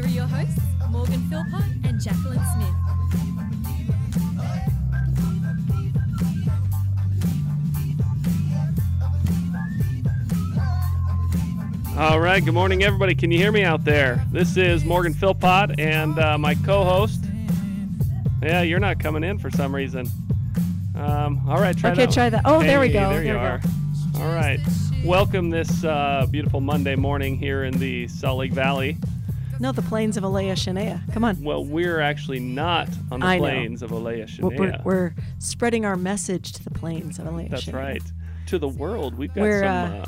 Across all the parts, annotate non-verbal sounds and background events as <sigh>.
Here are your hosts, Morgan Philpott and Jacqueline Smith. All right. Good morning, everybody. Can you hear me out there? This is Morgan Philpott and uh, my co-host. Yeah, you're not coming in for some reason. Um, all right. Try Okay, that. try that. Oh, there we go. There, you There we are. go. All right. Welcome this uh, beautiful Monday morning here in the Salt Lake Valley. No, the plains of Alea Shania. Come on. Well, we're actually not on the I know. plains of Alea We're, we're, we're spreading our message to the plains of Alea That's Shania. right. To the world, we've got We're, some. uh, Uh,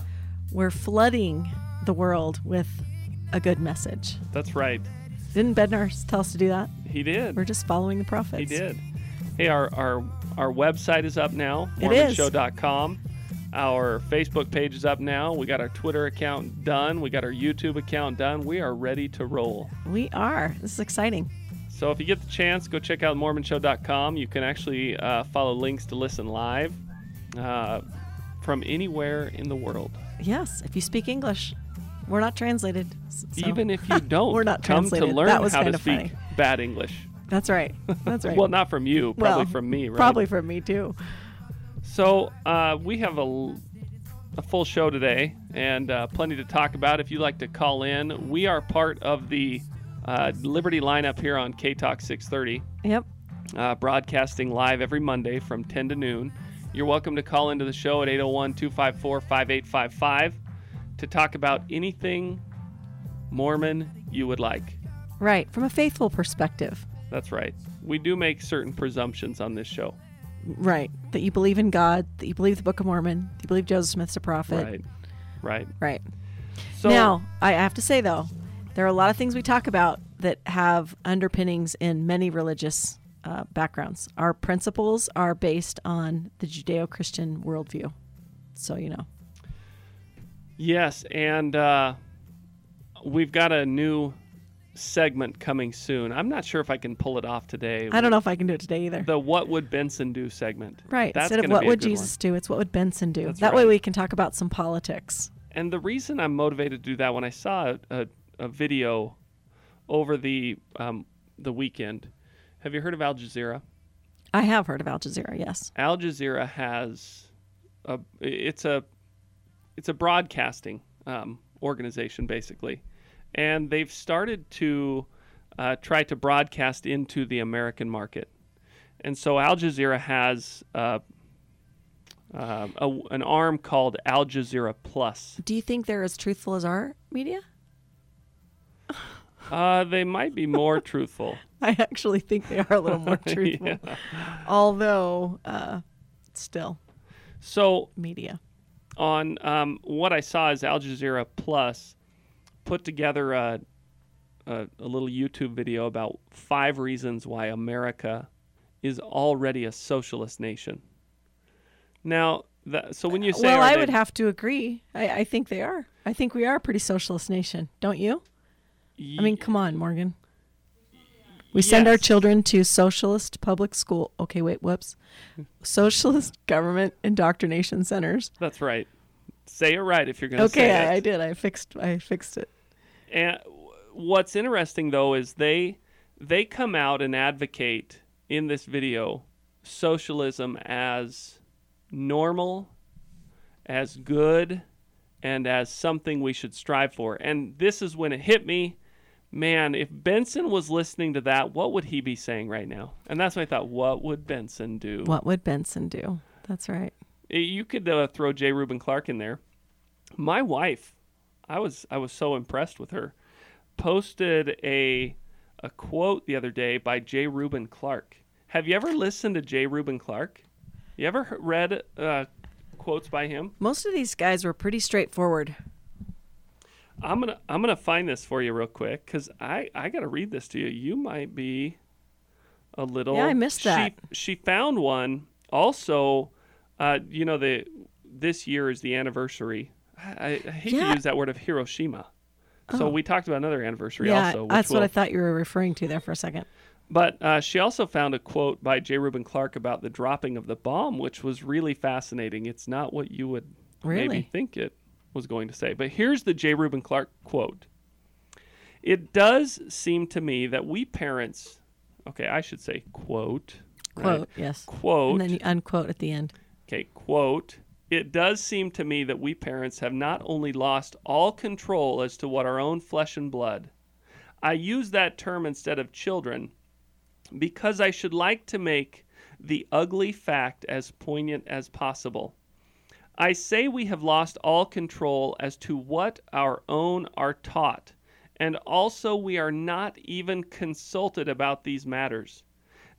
We're flooding the world with a good message. that's right. Didn't Bednar tell us to do that? He did. We're just following the prophets. He did. Hey, our our our website is up now, It is. mormonshow.com. Our Facebook page is up now. We got our Twitter account done. We got our YouTube account done. We are ready to roll. We are. This is exciting. So if you get the chance, go check out mormonshow.com. You can actually uh, follow links to listen live uh, from anywhere in the world. Yes, if you speak English, we're not translated. so- Even if you don't, <laughs> We're not come to translated. learn That was how to speak funny. bad English. That's right. That's <laughs> right. Well, not from you, probably Well, from me, right? Probably from me too. So uh, we have a, a full show today and uh, plenty to talk about. If you'd like to call in, we are part of the uh, Liberty lineup here on K Talk 630, Yep. uh, broadcasting live every Monday from 10 to noon. You're welcome to call into the show at 801 254 5855 to talk about anything Mormon you would like. Right. From a faithful perspective. That's right. We do make certain presumptions on this show. Right. That you believe in God, that you believe the Book of Mormon, that you believe Joseph Smith's a prophet. Right. Right. Right. So now, I have to say though, there are a lot of things we talk about that have underpinnings in many religious uh, backgrounds. Our principles are based on the Judeo-Christian worldview. So you know. Yes, and uh, we've got a new segment coming soon. I'm not sure if I can pull it off today. I don't know if I can do it today either. The What Would Benson Do segment. right. That's Instead of what would Jesus do, it's what would Benson do. That's that way we can talk about some politics. And the reason I'm motivated to do that, when I saw a, a, a video over the um, the weekend, have you heard of Al Jazeera? I have heard of Al Jazeera, yes. Al Jazeera has a it's a it's a broadcasting um, organization basically, and they've started to uh, try to broadcast into the American market, and so Al Jazeera has uh, uh, a, an arm called Al Jazeera Plus. Do you think they're as truthful as our media? Uh, they might be more <laughs> truthful. I actually think they are a little more <laughs> truthful. Yeah. Although, uh, still, So media. on um, what I saw is Al Jazeera Plus put together a, a, a little YouTube video about five reasons why America is already a socialist nation. Now, that, so when you say well, I they- would have to agree. I, I think they are. I think we are a pretty socialist nation, don't you? I mean, come on, Morgan. We send our children to socialist public school. Okay, wait, whoops. Socialist government indoctrination centers. that's right. Say it right if you're going to say Okay, it. I, I did. I fixed. I fixed it. And what's interesting though is they they come out and advocate in this video socialism as normal, as good, and as something we should strive for. And this is when it hit me. Man, if Benson was listening to that, what would he be saying right now? And that's when I thought, what would Benson do? What would Benson do? That's right. You could uh, throw J. Reuben Clark in there. My wife, I was I was so impressed with her. Posted a a quote the other day by J. Reuben Clark. Have you ever listened to J. Reuben Clark? You ever read uh, quotes by him? Most of these guys were pretty straightforward. I'm gonna I'm gonna find this for you real quick because I I gotta read this to you. You might be a little. Yeah, I missed she, that. She found one. Also, uh, you know the this year is the anniversary. I, I hate Yeah. to use that word of Hiroshima. So Oh. we talked about another anniversary yeah, also. That's what will- I thought you were referring to there for a second. But uh, she also found a quote by J. Reuben Clark about the dropping of the bomb, which was really fascinating. It's not what you would maybe think it was going to say. But here's the J. Reuben Clark quote It does seem to me that we parents, okay, I should say quote, right? Quote, yes. quote, And then you unquote at the end. Okay, quote. It does seem to me that we parents have not only lost all control as to what our own flesh and blood. I use that term instead of children because I should like to make the ugly fact as poignant as possible. I say we have lost all control as to what our own are taught, and also we are not even consulted about these matters.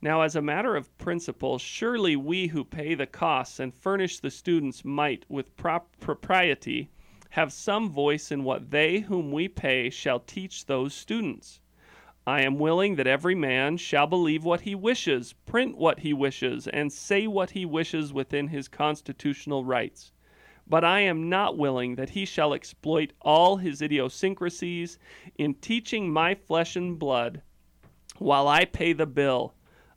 Now, as a matter of principle, surely we who pay the costs and furnish the students might, with prop- propriety, have some voice in what they whom we pay shall teach those students. I am willing that every man shall believe what he wishes, print what he wishes, and say what he wishes within his constitutional rights. But I am not willing that he shall exploit all his idiosyncrasies in teaching my flesh and blood while I pay the bill.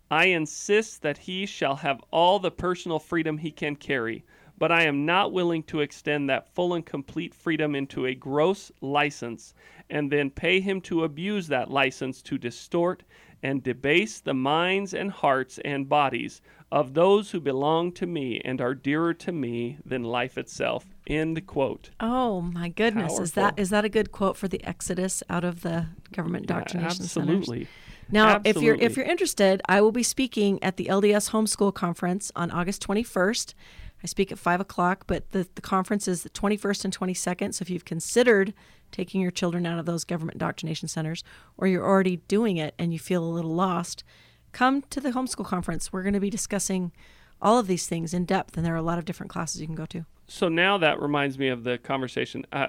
I insist that he shall have all the personal freedom he can carry, but I am not willing to extend that full and complete freedom into a gross license and then pay him to abuse that license to distort and debase the minds and hearts and bodies of those who belong to me and are dearer to me than life itself. End quote. Oh my goodness. Is that Powerful. is that a good quote for the exodus out of the government Yeah, indoctrination centers? absolutely. Now, if you're if you're interested, I will be speaking at the LDS Homeschool Conference on August 21st. I speak at five o'clock, but the, the conference is the 21st and 22nd. So if you've considered taking your children out of those government indoctrination centers, or you're already doing it and you feel a little lost, come to the homeschool conference. We're going to be discussing all of these things in depth, and there are a lot of different classes you can go to. So now that reminds me of the conversation. Uh,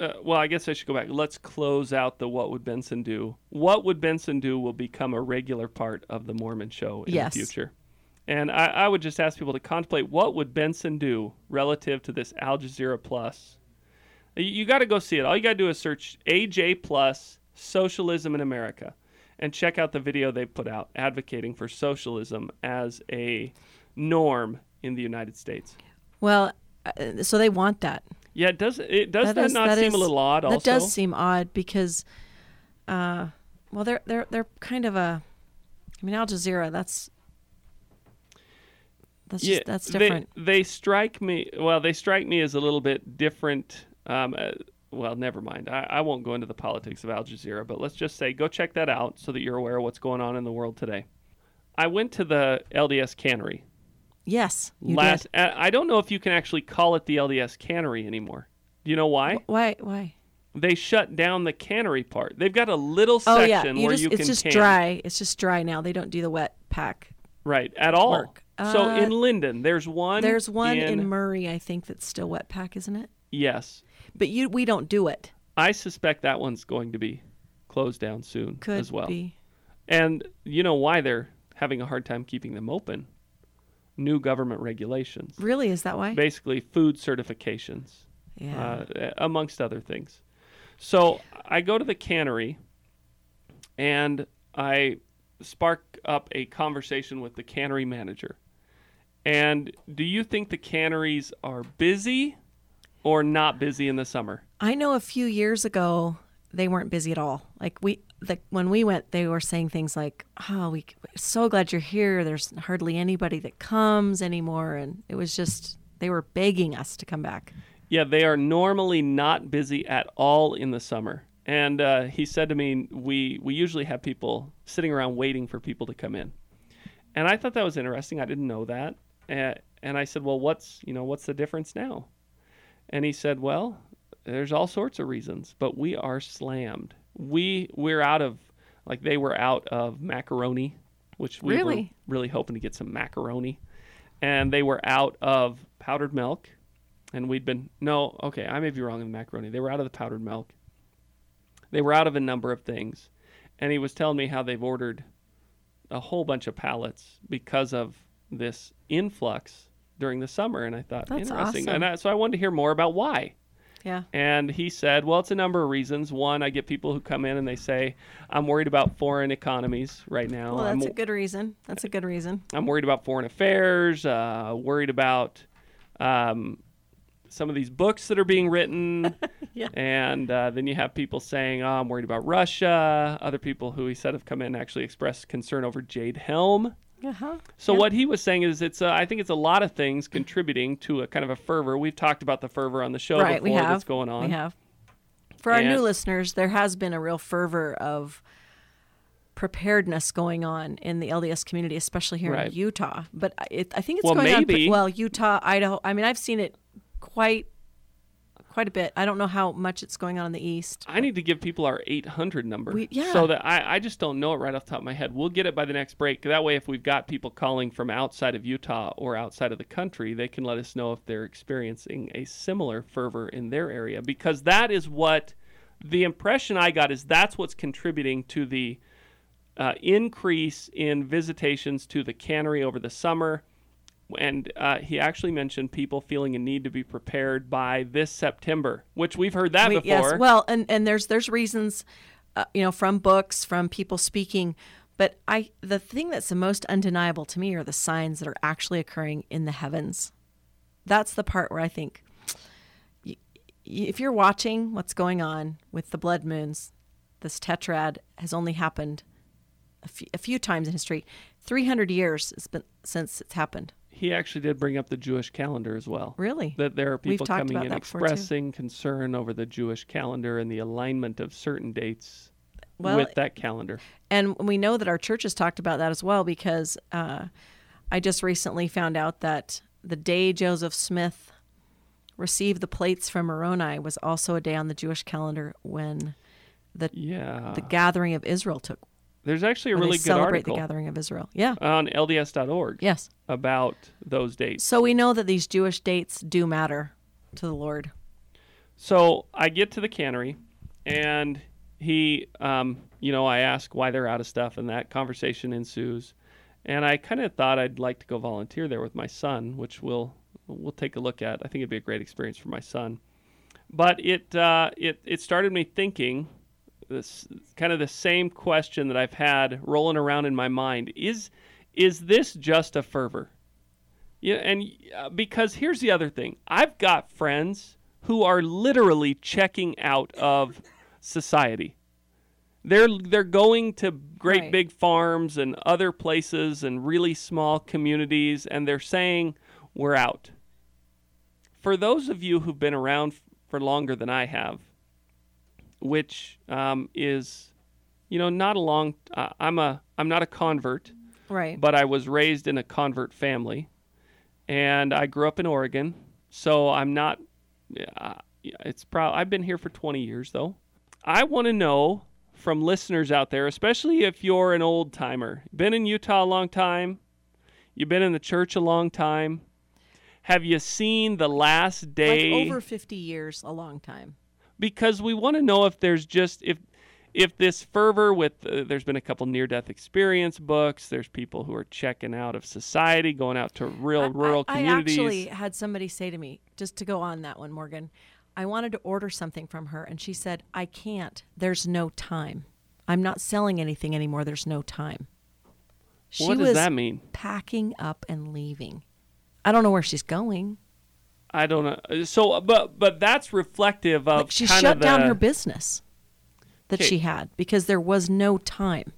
uh, well, I guess I should go back. Let's close out the What Would Benson Do? What Would Benson Do will become a regular part of the Mormon show in Yes. the future. And I, I would just ask people to contemplate what would Benson do relative to this Al Jazeera Plus. You, you got to go see it. All you got to do is search AJ Plus Socialism in America and check out the video they put out advocating for socialism as a norm in the United States. Well, uh, so they want that. Yeah, it does it does that, is- not seem is- a little odd? Also, That does seem odd because, uh, well, they're they're they're kind of a. I mean, Al Jazeera. That's that's yeah, just that's they- different. They, strike me. Well, they strike me as a little bit different. Um, uh, well, never mind. I, I won't go into the politics of Al Jazeera, but let's just say go check that out so that you're aware of what's going on in the world today. I went to the LDS cannery yes, you last. did. uh, I don't know if you can actually call it the LDS cannery anymore. Do you know why? Why? Why? They shut down the cannery part. They've got a little section Oh yeah, you where just, you it's just can. dry. It's just dry now. They don't do the wet pack. Right, at all. work. so Uh, in Lindon, there's one. There's one in, in Murray, I think, that's still wet pack, isn't it? Yes. But you, we don't do it. I suspect that one's going to be closed down soon Could as well. be. And you know why they're having a hard time keeping them open? New government regulations. Really? Is that why? Basically, food certifications, yeah. uh, amongst other things. So I go to the cannery and I spark up a conversation with the cannery manager. And do you think the canneries are busy or not busy in the summer? I know a few years ago they weren't busy at all. Like we, the, when we went, they were saying things like, "Oh, we so glad you're here. There's hardly anybody that comes anymore," and it was just they were begging us to come back. Yeah, they are normally not busy at all in the summer. And uh, he said to me, we, we usually have people sitting around waiting for people to come in. And I thought that was interesting. I didn't know that. Uh, and I said, well, what's, you know, what's the difference now? And he said, well, there's all sorts of reasons, but we are slammed. We, we're out of, like they were out of macaroni, which we were Really? really hoping to get some macaroni. And they were out of powdered milk. And we'd been no okay i may be wrong in the macaroni. They were out of the powdered milk. They were out of a number of things. And he was telling me how they've ordered a whole bunch of pallets because of this influx during the summer. And i thought That's interesting. Awesome. and I, so i wanted to hear more about why Yeah. and he said well it's a number of reasons one i get people who come in and they say i'm worried about foreign economies right now Well, I'm that's a good reason. That's a good reason. I'm worried about foreign affairs, uh, worried about um, some of these books that are being written. <laughs> Yeah. And uh, then you have people saying, oh, I'm worried about Russia. Other people who he said have come in actually expressed concern over Jade Helm. Uh-huh. So Yeah. what he was saying is, it's uh, I think it's a lot of things contributing to a kind of a fervor. We've talked about the fervor on the show right, before we have. that's going on. We have. For our new listeners, there has been a real fervor of preparedness going on in the LDS community, especially here Right. in Utah. But I- it, I think it's Well, going on. maybe- pre- Well, Utah, Idaho. I mean, I've seen it quite, quite a bit. I don't know how much it's going on in the east. I need to give people our 800 number. We- yeah. So that I, I just don't know it right off the top of my head. We'll get it by the next break. That way, if we've got people calling from outside of Utah or outside of the country, they can let us know if they're experiencing a similar fervor in their area. Because that is what the impression I got is that's what's contributing to the uh, increase in visitations to the cannery over the summer. And uh, he actually mentioned people feeling a need to be prepared by this September, which we've heard that We- before. Yes, well, and and there's there's reasons, uh, you know, from books, from people speaking. But I, the thing that's the most undeniable to me are the signs that are actually occurring in the heavens. That's the part where I think, y- if you're watching what's going on with the blood moons, this tetrad has only happened a few, a few times in history. Three hundred years it's been since it's happened. He actually did bring up the Jewish calendar as well. Really? That there are people coming in that before, too. expressing concern over the Jewish calendar and the alignment of certain dates Well, with that calendar. And we know that our church has talked about that as well because uh, I just recently found out that the day Joseph Smith received the plates from Moroni was also a day on the Jewish calendar when the Yeah. the gathering of Israel took. There's actually a really good celebrate article the gathering of Israel. Yeah. on LDS.org Yes. about those dates. So we know that these Jewish dates do matter to the Lord. So I get to the cannery, and he, um, you know, I ask why they're out of stuff, and that conversation ensues. And I kind of thought I'd like to go volunteer there with my son, which we'll we'll take a look at. I think it'd be a great experience for my son. But it uh, it it started me thinking this kind of the same question that I've had rolling around in my mind is is this just a fervor? Yeah, and uh, because here's the other thing. I've got friends who are literally checking out of society. They're they're going to great Right. big farms and other places and really small communities and they're saying we're out. For those of you who've been around for longer than I have, which um, is you know not a long uh, I'm a I'm not a convert Right. but I was raised in a convert family, and I grew up in Oregon. So I'm not. Uh, it's probably I've been here for 20 years though. I want to know from listeners out there, especially if you're an old timer, been in Utah a long time, you've been in the church a long time. Have you seen the last day? like over 50 years, a long time. Because we want to know if there's just if if this fervor with uh, there's been a couple near death experience books there's people who are checking out of society going out to real I- rural I, communities I actually had somebody say to me, just to go on that one, Morgan, I wanted to order something from her, and she said, I can't. There's no time. I'm not selling anything anymore. There's no time. She what does that mean packing up and leaving. I don't know where she's going. I don't know Uh, so but but that's reflective of Like she kind shut of down the- her business that Okay. she had because there was no time.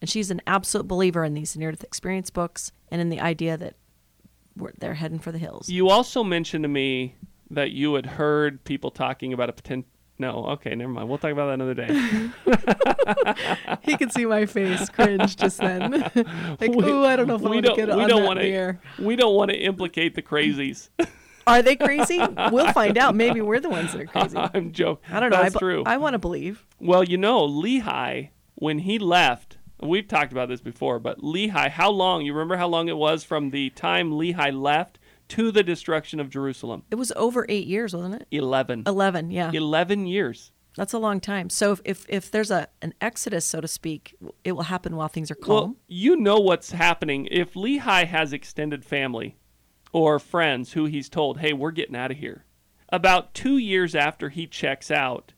And she's an absolute believer in these near death experience books and in the idea that we're, they're heading for the hills. you also mentioned to me that you had heard people talking about a potential no okay never mind we'll talk about that another day <laughs> he could see my face cringe just then. <laughs> like, We- ooh, I don't know if I we want to don't get we on don't that wanna, we don't want to implicate the crazies <laughs> Are they crazy? we'll find out. Maybe we're the ones that are crazy. <laughs> i'm joking I don't know. that's I, true I want to believe. Well, you know, Lehi, when he left, we've talked about this before, but Lehi, how long? You remember how long it was from the time Lehi left to the destruction of Jerusalem? It was over eight years, wasn't it? 11. 11, yeah. 11 years. That's a long time. So if, if, if there's a an exodus, so to speak, it will happen while things are Well, calm. you know what's happening. If Lehi has extended family or friends who he's told, hey, we're getting out of here, about two years after he checks out,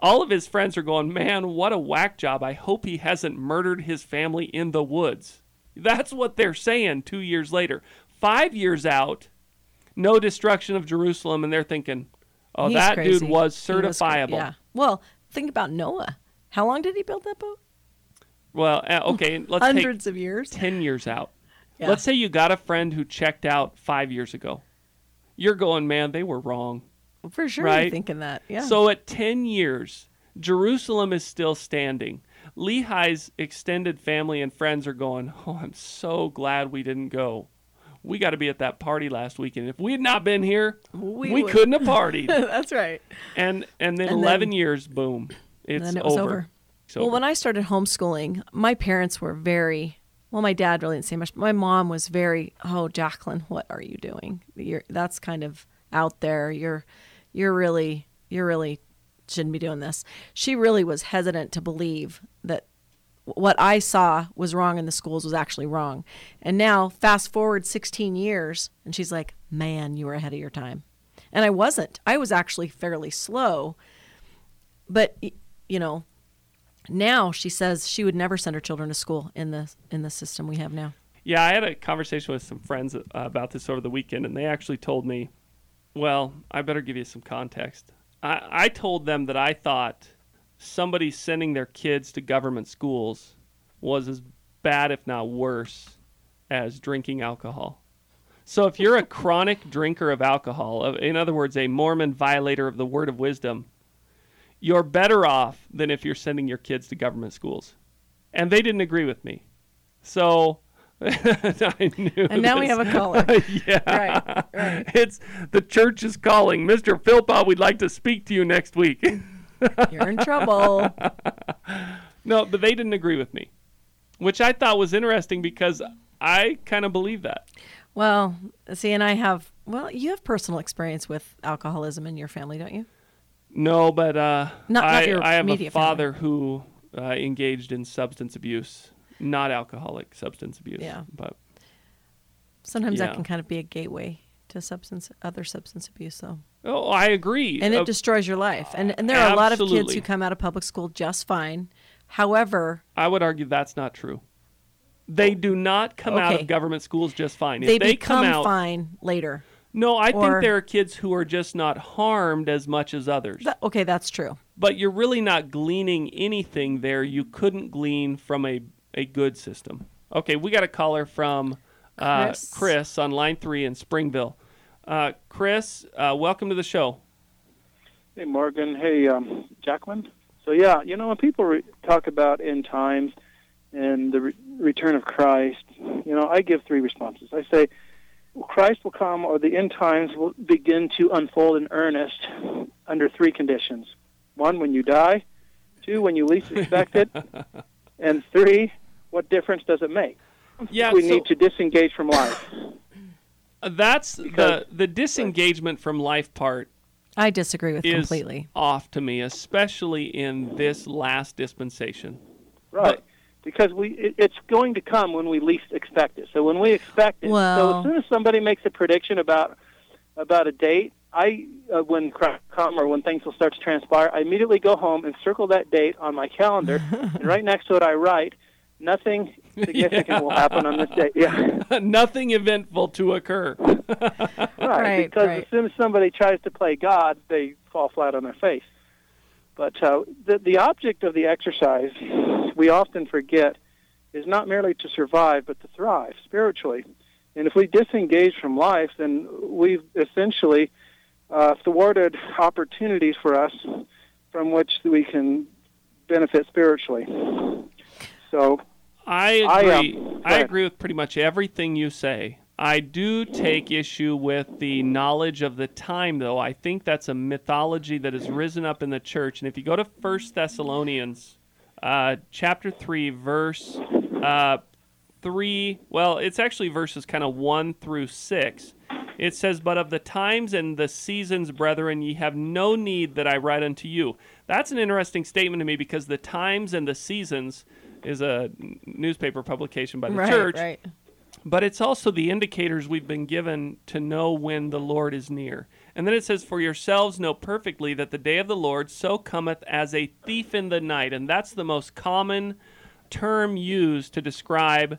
all of his friends are going, man, what a whack job. I hope he hasn't murdered his family in the woods. That's what they're saying two years later. Five years out, no destruction of Jerusalem, and they're thinking, oh, He's that crazy. dude was certifiable. yeah. Well, think about Noah. How long did he build that boat? Well, uh, okay, let's take Hundreds of years. 10 years out. Yeah. Let's say you got a friend who checked out five years ago. You're going, man, they were wrong. For sure, right? you're thinking that. Yeah. So at 10 years, Jerusalem is still standing. Lehi's extended family and friends are going, oh, I'm so glad we didn't go. We got to be at that party last weekend. If we had not been here, We we, couldn't have partied. <laughs> That's right. and and then And 11 then- years, boom, it's and then it was over. over. Well, when I started homeschooling, my parents were very well. My dad really didn't say much. But my mom was very, "Oh, Jacqueline, what are you doing? You're that's kind of out there. You're, you're really, you're really shouldn't be doing this." She really was hesitant to believe that what I saw was wrong in the schools was actually wrong. And now, fast forward 16 years, and she's like, "Man, you were ahead of your time." And I wasn't. I was actually fairly slow. But you know, now she says she would never send her children to school in the in the system we have now. Yeah, I had a conversation with some friends uh, about this over the weekend, and they actually told me, well, I better give you some context. I, I told them that I thought somebody sending their kids to government schools was as bad, if not worse, as drinking alcohol. So if you're a chronic drinker of alcohol, in other words, a Mormon violator of the word of wisdom, you're better off than if you're sending your kids to government schools. And they didn't agree with me. So <laughs> I knew. And now we have a caller. <laughs> yeah. Right, right. It's the church is calling. Mr. Philpott, we'd like to speak to you next week. <laughs> You're in trouble. no, but they didn't agree with me, which I thought was interesting because I kind of believe that. Well, see, and I have well, you have personal experience with alcoholism in your family, don't you? No, but uh, Not- not I, your I have a immediate family. father who uh, engaged in substance abuse, not alcoholic substance abuse. Yeah. But Sometimes Yeah. that can kind of be a gateway to substance other substance abuse though. oh, I agree. And Uh, it destroys your life. And and there are a lot of kids who come out of public school just fine. However, I would argue that's not true. They do not come out of government schools just fine. If they, they become come out, fine later. No, I or- think there are kids who are just not harmed as much as others. That- okay, that's true. but you're really not gleaning anything there you couldn't glean from a, a good system. Okay, we got a caller from uh, Chris. Chris on line three in Springville. Uh, Chris, uh, welcome to the show. Hey, Morgan. Hey, um, Jacqueline. So, yeah, you know, when people re- talk about end times and the re- return of Christ, you know, I give three responses. I say, Christ will come, or the end times will begin to unfold in earnest under three conditions. One, when you die. Two, when you least expect it. <laughs> and three, what difference does it make? Yeah, we so- need to disengage from life. <laughs> That's Because- the the disengagement from life part I disagree with is completely. off to me, especially in this last dispensation. Right. But- because we it, it's going to come when we least expect it. So when we expect it, so as soon as somebody makes a prediction about about a date, I uh, when come or when things will start to transpire, I immediately go home and circle that date on my calendar, <laughs> and right next to it I write, nothing <laughs> significant will happen on this date. Yeah, <laughs> Nothing eventful to occur. right. Right, because right. as soon as somebody tries to play God, they fall flat on their face. But uh, the the object of the exercise, we often forget, is not merely to survive, but to thrive spiritually. And if we disengage from life, then we've essentially uh, thwarted opportunities for us from which we can benefit spiritually. So, I I, um, agree. I, agree with pretty much everything you say. I do take issue with the knowledge of the time, though. I think that's a mythology that has risen up in the church. And if you go to First Thessalonians, uh, chapter three, verse uh, three, well, it's actually verses kind of one through six. It says, "But of the times and the seasons, brethren, ye have no need that I write unto you." That's an interesting statement to me because the times and the seasons is a newspaper publication by the right, church, right. But it's also the indicators we've been given to know when the Lord is near. And then it says, For yourselves know perfectly that the day of the Lord so cometh as a thief in the night. And that's the most common term used to describe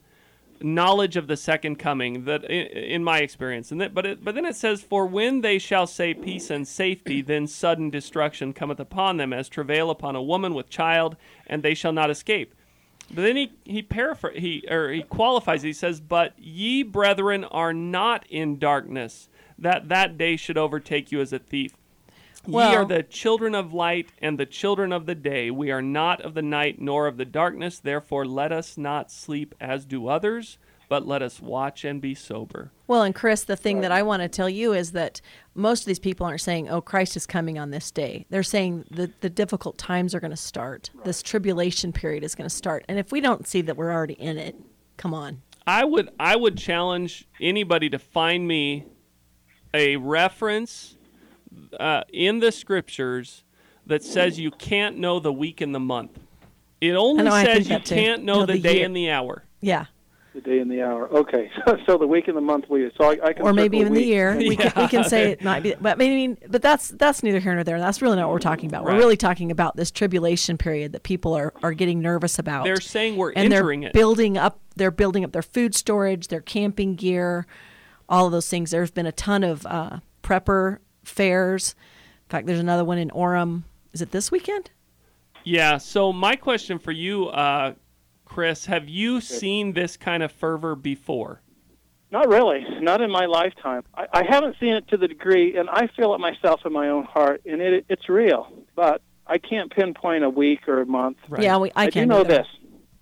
knowledge of the second coming that in, my experience and that, but it, but then it says for when they shall say peace and safety then sudden destruction cometh upon them as travail upon a woman with child and they shall not escape but then he he paraphr- he or he qualifies he says but ye brethren are not in darkness that that day should overtake you as a thief Ye Well- are the children of light and the children of the day. We are not of the night nor of the darkness. Therefore, let us not sleep as do others, but let us watch and be sober. Well, and Chris, the thing that I want to tell you is that most of these people aren't saying, "Oh, Christ is coming on this day." They're saying the the difficult times are going to start. This tribulation period is going to start, and if we don't see that we're already in it, come on. I would I would challenge anybody to find me a reference uh, in the scriptures that says you can't know the week and the month. It only know, says you too. can't know No, the, the day year. and the hour. Yeah, The day and the hour. Okay, <laughs> so the week and the month we so I, I can or maybe circle even the year. <laughs> We can we can say it might be, but I mean, but that's that's neither here nor there. That's really not what we're talking about. We're really talking about this tribulation period that people are are getting nervous about. They're saying we're and entering they're it. building up they're building up their food storage their camping gear all of those things there's been a ton of uh, prepper fairs in fact there's another one in orem is it this weekend Yeah. So my question for you, uh, Chris, have you seen this kind of fervor before? Not really, not in my lifetime. I, I haven't seen it to the degree, and I feel it myself in my own heart, and it, it's real. But I can't pinpoint a week or a month. Right. yeah we, i, I, can do know this,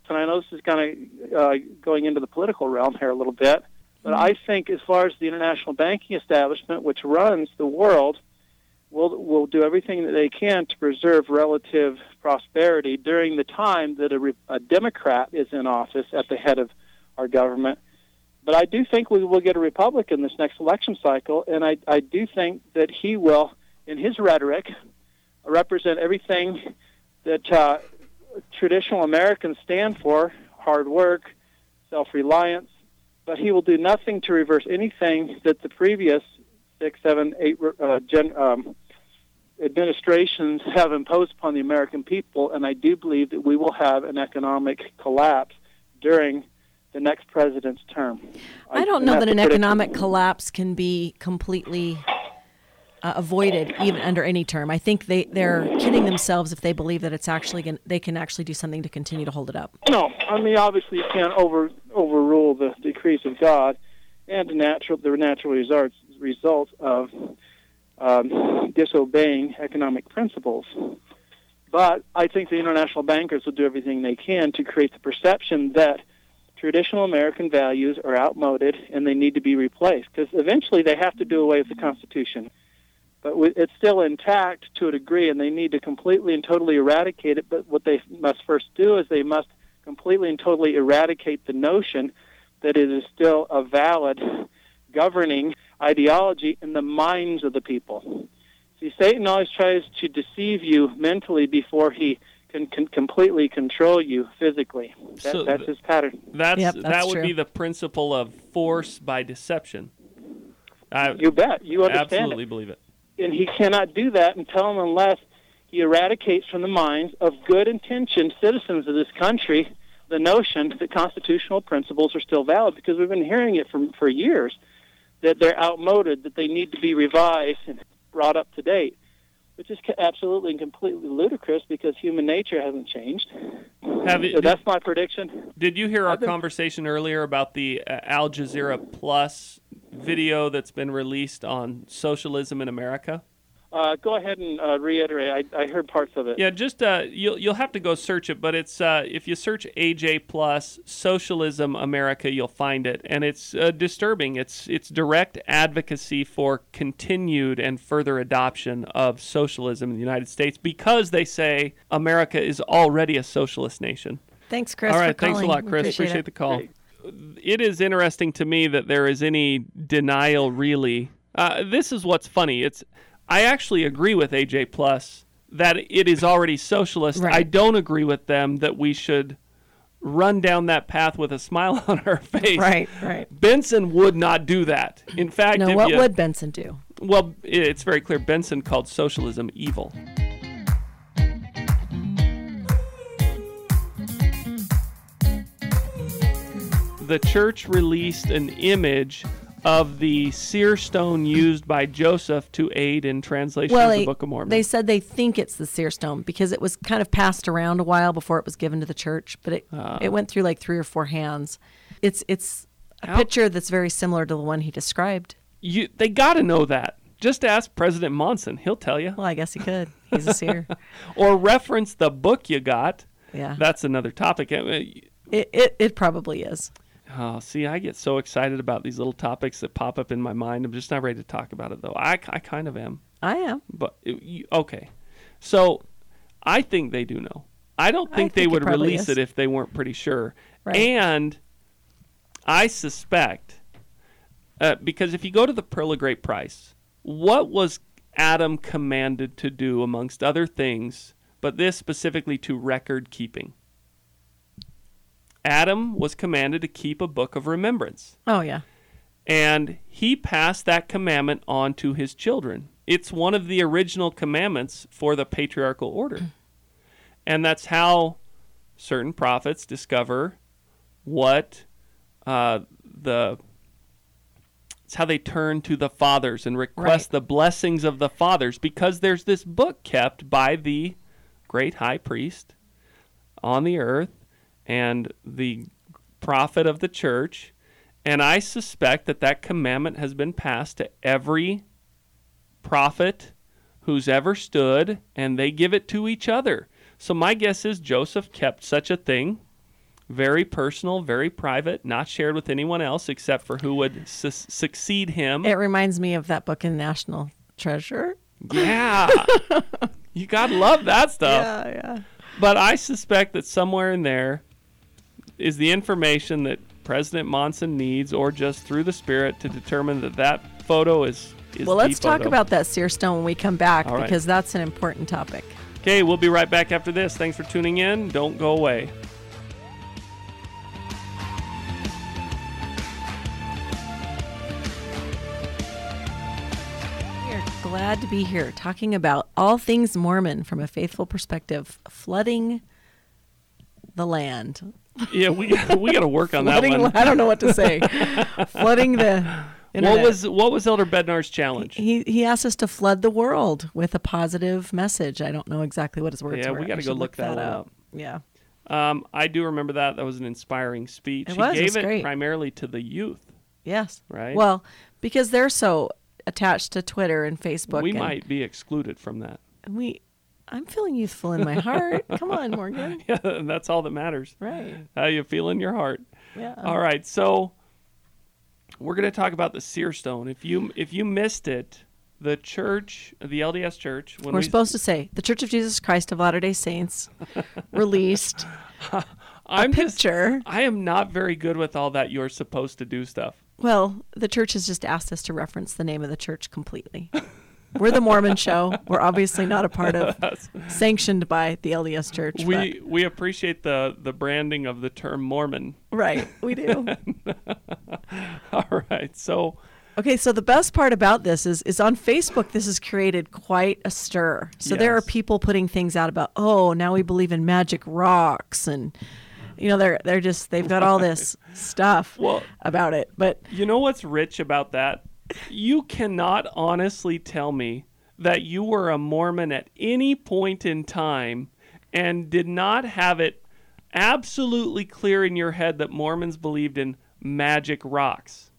and I know this is kind of uh, going into the political realm here a little bit. But I think, as far as the international banking establishment, which runs the world, will will do everything that they can to preserve relative prosperity during the time that a, a Democrat is in office at the head of our government. But I do think we will get a Republican this next election cycle, and I, I do think that he will, in his rhetoric, represent everything that uh, traditional Americans stand for hard work, self reliance, but he will do nothing to reverse anything that the previous six, seven, eight uh, gen, um, administrations have imposed upon the American people. And I do believe that we will have an economic collapse during the next president's term. i don't know that an economic collapse can be completely uh, avoided even under any term i think they they're kidding themselves if they believe that it's actually gonna, they can actually do something to continue to hold it up No, I mean obviously you can't over overrule the decrees of God and the natural the natural results result of um, disobeying economic principles. But I think the international bankers will do everything they can to create the perception that traditional American values are outmoded and they need to be replaced because eventually they have to do away with the Constitution. But it's still intact to a degree, and they need to completely and totally eradicate it. But what they must first do is they must completely and totally eradicate the notion that it is still a valid governing ideology in the minds of the people. See, Satan always tries to deceive you mentally before he can, can completely control you physically. That, So that's th- his pattern. That's, Yep, that would true. be the principle of force by deception. I You bet. You understand absolutely it. believe it. and he cannot do that until and unless he eradicates from the minds of good intentioned citizens of this country the notion that constitutional principles are still valid because we've been hearing it for, for years that they're outmoded, that they need to be revised and brought up to date, which is absolutely and completely ludicrous because human nature hasn't changed. Have it, So that's my prediction. Did you hear our been- conversation earlier about the uh, Al Jazeera Plus video that's been released on socialism in America? Uh, go ahead and uh, reiterate. I, I heard parts of it. Yeah, just uh, you'll you'll have to go search it, but it's uh, if you search AJ Plus Socialism America, you'll find it, and it's uh, disturbing. It's it's direct advocacy for continued and further adoption of socialism in the United States because they say America is already a socialist nation. thanks chris All right, for right, thanks a lot, Chris. Appreciate, it. the call. It is interesting to me that there is any denial, really. Uh, this is what's funny. It's I actually agree with AJ Plus that it is already socialist. Right. I don't agree with them that we should run down that path with a smile <laughs> on our face. right right Benson would not do that. In fact, no what you- would benson do well, it's very clear. Benson called socialism evil. the church released an image of the seer stone used by Joseph to aid in translation well, of the they, Book of Mormon. they said they think it's the seer stone because it was kind of passed around a while before it was given to the church, but it Ah. it went through like three or four hands. It's it's a picture that's very similar to the one he described. you, they got to know that. Just ask President Monson; he'll tell you. Well, I guess he could. He's a seer. <laughs> Or reference the book you got. Yeah. That's another topic. Uh, It, it it probably is. Oh, see, I get so excited about these little topics that pop up in my mind. I'm just not ready to talk about it, though. I, I kind of am. I am. But it- you- okay, so I think they do know. I don't I think, they think would probably release is. it if they weren't pretty sure. Right. And I suspect uh, because if you go to the Pearl of Great Price, what was Adam commanded to do amongst other things, but this specifically to record keeping? Adam was commanded to keep a book of remembrance. Oh yeah. And he passed that commandment on to his children. It's one of the original commandments for the patriarchal order. <clears throat> And that's how certain prophets discover what uh, the. It's how they turn to the fathers and request Right. the blessings of the fathers because there's this book kept by the great high priest on the earth and the prophet of the church. And I suspect that that commandment has been passed to every prophet who's ever stood, and they give it to each other. So my guess is Joseph kept such a thing, very personal, very private, not shared with anyone else except for who would su- succeed him. It reminds me of that book in National Treasure. yeah. <laughs> you got to love that stuff. Yeah, yeah. But I suspect that somewhere in there is the information that President Monson needs, or just through the Spirit, to determine that that photo is. is Well, let's talk photo. about that seer stone when we come back right. because that's an important topic. Okay, we'll be right back after this. Thanks for tuning in. Don't go away. We are glad to be here talking about all things Mormon from a faithful perspective, flooding the land. Yeah, we <laughs> we got to work on that one. I don't know what to say. <laughs> flooding the What was what was Elder Bednar's challenge? he he asked us to flood the world with a positive message. I don't know exactly what his words Yeah, were. Yeah, we gotta go should look that one up. Yeah. Um, I do remember that. That was an inspiring speech. It he was, it gave was it great. primarily to the youth. Yes. Right. Well, because they're so attached to Twitter and Facebook. we and might be excluded from that. We. I'm feeling youthful in my heart. Come on, <laughs> Morgan. Yeah, that's all that matters. Right. How you feel in your heart. Yeah. All right, so we're going to talk about the seer stone. If you if you missed it, the church, the LDS church, We're we, supposed to say the Church of Jesus Christ of Latter Day Saints <laughs> released <laughs> I'm a just picture. I am not very good with all that you're supposed to do stuff. Well, the church has just asked us to reference the name of the church completely. We're the Mormon show. We're obviously not a part of, <laughs> sanctioned by the LDS Church. We we appreciate the the branding of the term Mormon. right, we do. <laughs> All right. So Okay, so the best part about this is is on Facebook this has created quite a stir. So there are people putting things out about, "Oh, now we believe in magic rocks." And you know, they're they're just they've got all this <laughs> stuff Well- about it. But You know what's rich about that? You cannot honestly tell me that you were a Mormon at any point in time and did not have it absolutely clear in your head that Mormons believed in magic rocks.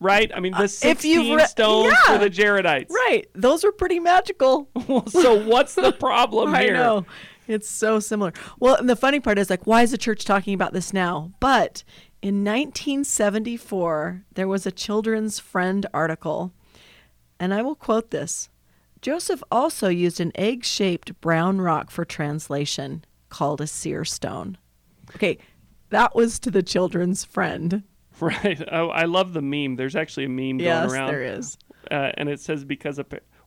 Right? I mean, the Uh, if you've 16 re- stones yeah. for the Jaredites. right, those are pretty magical. <laughs> So what's the <laughs> problem I here? know. It's so similar. Well, and the funny part is like, why is the church talking about this now? But in 1974, there was a Children's Friend article, and I will quote this Joseph also used an egg shaped brown rock for translation called a seer stone. Okay, that was to the Children's Friend. <laughs> Right. Oh, I love the meme. There's actually a meme yes, going around. Yes, there is. uh, and it says because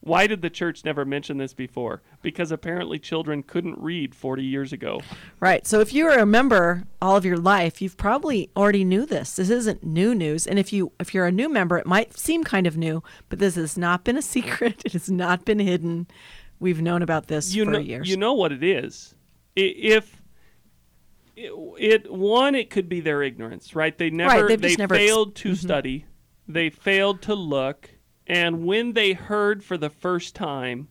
why did the church never mention this before? Because apparently children couldn't read 40 years ago. Right. So if you were a member all of your life, you've probably already knew this. This isn't new news. And if you if you're a new member, it might seem kind of new, but this has not been a <laughs> secret. It has not been hidden. We've known about this You for know, years. you know what it is. If it, it one it could be their ignorance, right? They never they've they just never ex- failed to mm-hmm. study. They failed to look, and when they heard for the first time,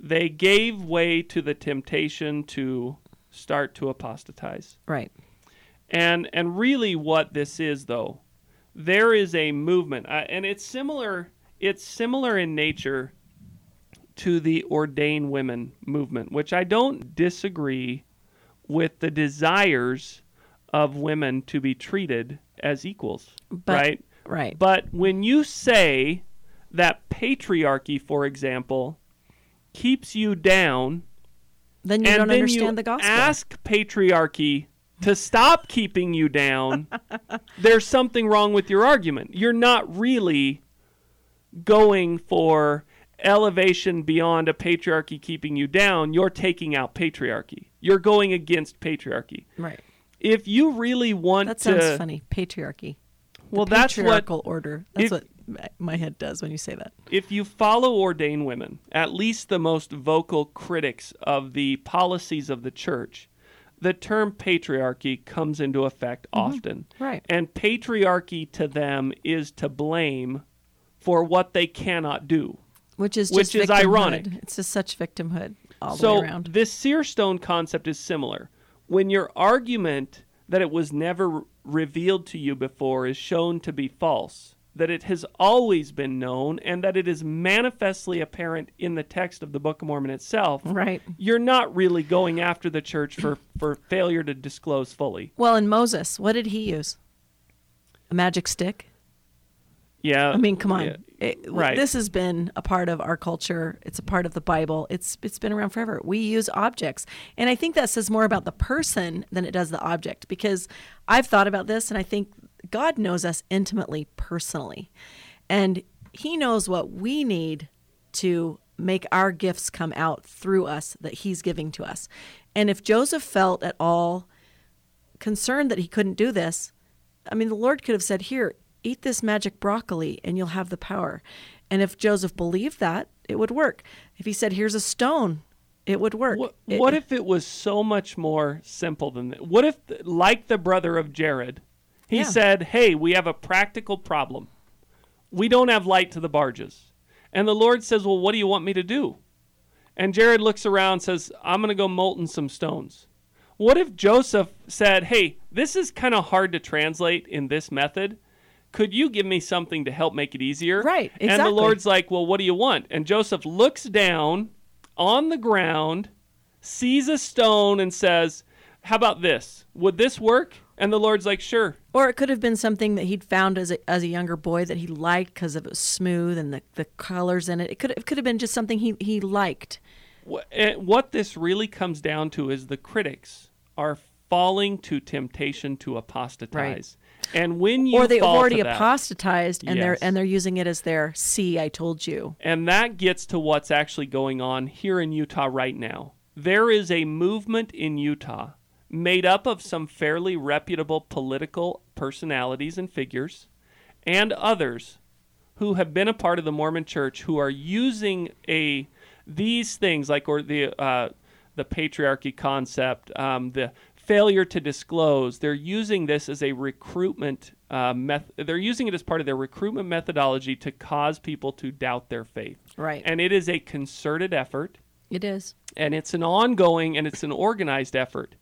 they gave way to the temptation to start to apostatize. Right. And and really, what this is, though, there is a movement, uh, and it's similar. It's similar in nature to the ordained women movement, which I don't disagree with the desires of women to be treated as equals, But- right? Right. But when you say that patriarchy, for example, keeps you down, then you and don't then understand you the gospel. ask patriarchy to stop keeping you down, <laughs> there's something wrong with your argument. You're not really going for elevation beyond a patriarchy keeping you down. You're taking out patriarchy. You're going against patriarchy. right. If you really want That to, sounds funny. Patriarchy. well, the that's what order. That's if- what my- head does when you say that. if you follow ordained women, at least the most vocal critics of the policies of the church, the term patriarchy comes into effect mm-hmm. often. Right. And patriarchy to them is to blame for what they cannot do. Which is Which is victimhood. ironic. It's just such victimhood all the so way around. this seer stone concept is similar. When your argument that it was never revealed to you before is shown to be false, that it has always been known, and that it is manifestly apparent in the text of the Book of Mormon itself, Right. you're not really going after the church for, for failure to disclose fully. Well, in Moses, what did he use? A magic stick? Yeah. I mean, come on. yeah. It- right. This has been a part of our culture. It's a part of the Bible. It's it's been around forever. We use objects. And I think that says more about the person than it does the object because I've thought about this and I think God knows us intimately personally. And he knows what we need to make our gifts come out through us that he's giving to us. And if Joseph felt at all concerned that he couldn't do this, I mean, the Lord could have said, Here, eat this magic broccoli and you'll have the power. And if Joseph believed that, it would work. If he said, Here's a stone, it would work. What, It- if it was so much more simple than that? What if, like the brother of Jared, he Yeah. said, Hey, we have a practical problem. We don't have light to the barges. And the Lord says, Well, what do you want me to do? And Jared looks around and says, I'm going to go molten some stones. What if Joseph said, Hey, this is kind of hard to translate in this method. Could you give me something to help make it easier? Right, And the. Lord's like, Well, what do you want? And Joseph looks down on the ground, sees a stone, and says, How about this? Would this work? And the Lord's like, Sure. Or it could have been something that he'd found as a, as a younger boy that he liked because it was smooth and the, the colors in it. It could it could have been just something he, he liked. Wh- eh, What this really comes down to is the critics are falling to temptation to apostatize. Right. And when you or they've fall already that, apostatized and they're and they're using it as their see I told you. And that gets to what's actually going on here in Utah right now. There is a movement in Utah made up of some fairly reputable political personalities and figures and others who have been a part of the Mormon church who are using a these things like or the uh, the patriarchy concept, um, the failure to disclose. They're using this as a recruitment uh, meth- They're using it as part of their recruitment methodology to cause people to doubt their faith. Right. And it is a concerted effort It is. and it's an ongoing and it's an organized effort.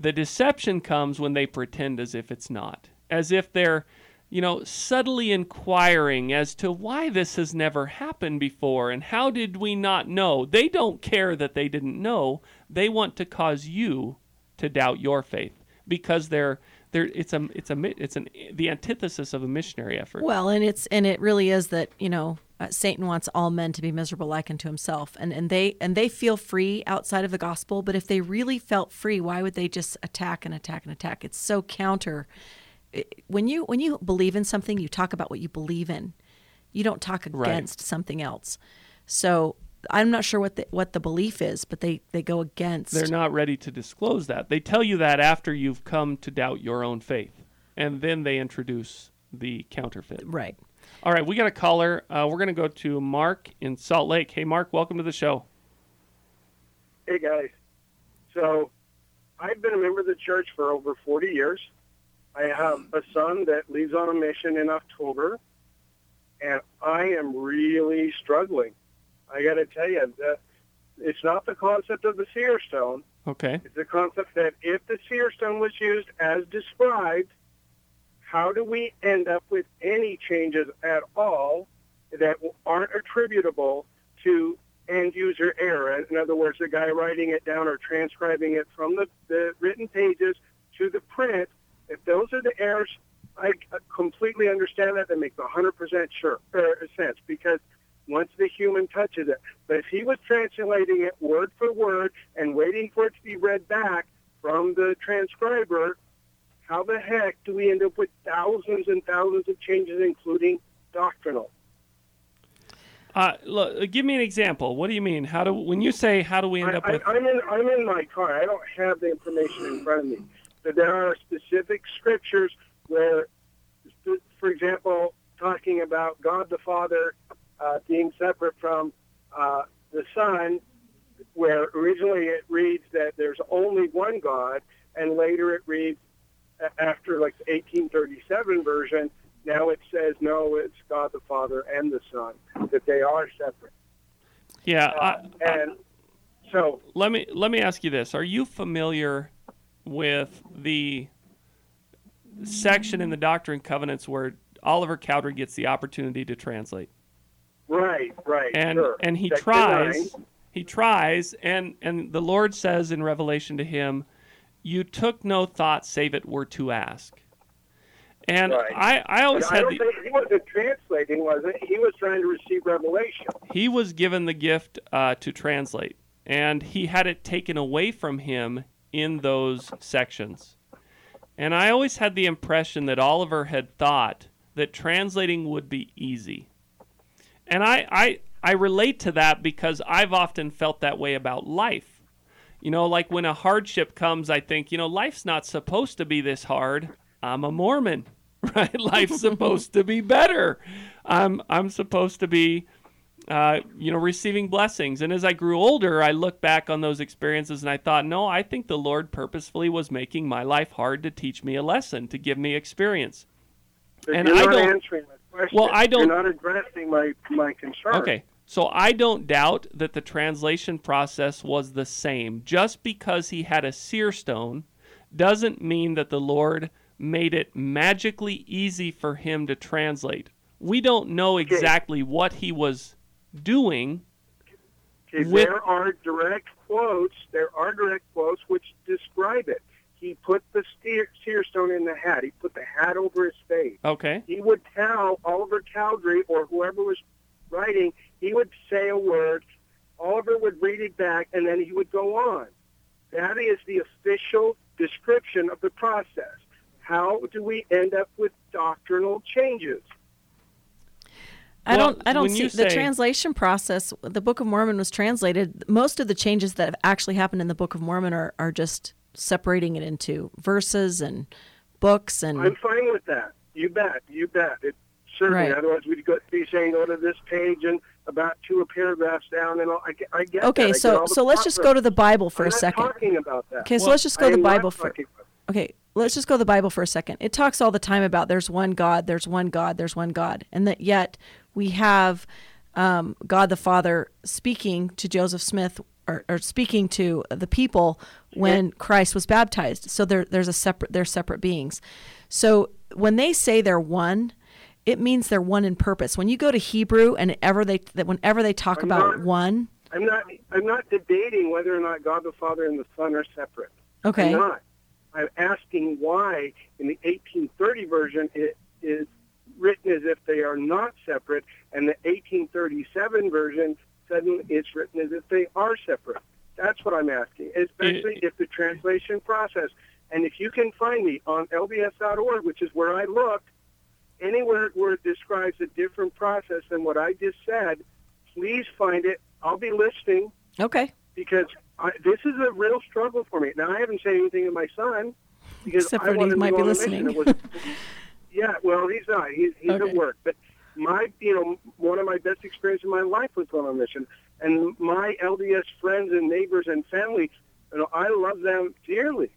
The deception comes when they pretend as if it's not, as if they're, you know, subtly inquiring as to why this has never happened before and how did we not know. They don't care that they didn't know. They want to cause you to doubt your faith because they're they're it's a it's a it's an the antithesis of a missionary effort. Well, and it's and it really is that you know uh, Satan wants all men to be miserable like unto himself, and and they and they feel free outside of the gospel. But if they really felt free, why would they just attack and attack and attack? It's so counter. it- When you when you believe in something, you talk about what you believe in. You don't talk Right. against something else. So I'm not sure what the what the belief is, but they they go against. They're not ready to disclose that. They tell you that after you've come to doubt your own faith. And then they introduce the counterfeit. right. All right, we got a caller. Uh, we're going to go to Mark in Salt Lake. Hey, Mark, welcome to the show. Hey guys, so I've been a member of the church for over 40 years. I have a son that leaves on a mission in October, and I am really struggling. I got to tell you that it's not the concept of the seer stone. Okay. It's the concept that if the seer stone was used as described, how do we end up with any changes at all that aren't attributable to end user error? In other words, the guy writing it down or transcribing it from the, the written pages to the print. If those are the errors, I completely understand that. That makes 100% sure, er, sense because once the human touches it. But if he was translating it word for word and waiting for it to be read back from the transcriber, how the heck do we end up with thousands and thousands of changes, including doctrinal? Uh, look, give me an example. What do you mean? How do when you say how do we end I, up with? I, I'm in I'm in my car. I don't have the information in front of me, but there are specific scriptures where, for example, talking about God the Father uh, being separate from uh, the Son, where originally it reads that there's only one God, and later it reads after like the 1837 version. Now it says no, it's God the Father and the Son that they are separate. yeah. Uh, I, I, and so let me let me ask you this: Are you familiar with the section in the Doctrine and Covenants where Oliver Cowdery gets the opportunity to translate? right, right, and sure. and he Section tries nine. he tries and and the lord says in revelation to him you took no thought save it were to ask and Right. i i always I had don't the think he wasn't translating, was it? He was trying to receive revelation. he was given the gift uh, to translate and he had it taken away from him in those sections and i always had the impression that oliver had thought that translating would be easy and I, I I relate to that because I've often felt that way about life. You know, like when a hardship comes, I think, you know, life's not supposed to be this hard. I'm a Mormon, <laughs> right? Life's <laughs> supposed to be better. I'm I'm supposed to be uh, you know, receiving blessings. And as I grew older, I look back on those experiences and I thought, no, I think the Lord purposefully was making my life hard to teach me a lesson, to give me experience. But And you're I not don't- answering my question. Well, I don't- You're not addressing my my concern. Okay. So I don't doubt that the translation process was the same. Just because he had a seer stone doesn't mean that the Lord made it magically easy for him to translate. We don't know exactly what he was doing. Okay, With- there are direct quotes. There are direct quotes which describe it. He put the steer, seer stone in the hat. He put the hat over his face. Okay. He would tell Oliver Cowdery or whoever was writing. He would say a word. Oliver would read it back, and then he would go on. That is the official description of the process. How do we end up with doctrinal changes? I Well, don't. I don't see you the translation process. The Book of Mormon was translated. Most of the changes that have actually happened in the Book of Mormon are are just separating it into verses and books and I'm fine with that. You bet. You bet. It certainly. Right. Otherwise, we'd go, be saying go to this page and about two paragraphs down, and I, get- I get. that. I okay. get So all the so let's just go to the Bible for I'm a not second. Talking about that. Okay, so let's just go I to the Bible for. Okay, let's just go to the Bible for a second. It talks all the time about there's one God, there's one God, there's one God, and that yet we have um, God the Father speaking to Joseph Smith or, or speaking to the people when Christ was baptized. So there, there's a separate, they're separate beings. So when they say they're one, it means they're one in purpose. When you go to Hebrew and ever they, that whenever they talk I'm about not- one, I'm not. I'm not debating whether or not God the Father and the Son are separate. okay, I'm not. I'm asking why in the 1830 version it is written as if they are not separate, and the 1837 version suddenly it's written as if they are separate. That's what I'm asking, especially eh, eh. if the translation process. And if you can find me on lds.org, which is where I looked, anywhere where it describes a different process than what I just said, please find it. I'll be listening okay. because I, this is a real struggle for me. Now I haven't said anything to my son because Except I for he wanted to might go be on a mission. listening. Was, <laughs> yeah, well, he's not. He's he's Okay. at work, but my you know one of my best experiences in my life was going on a mission, and my LDS friends and neighbors and family You know, I love them dearly.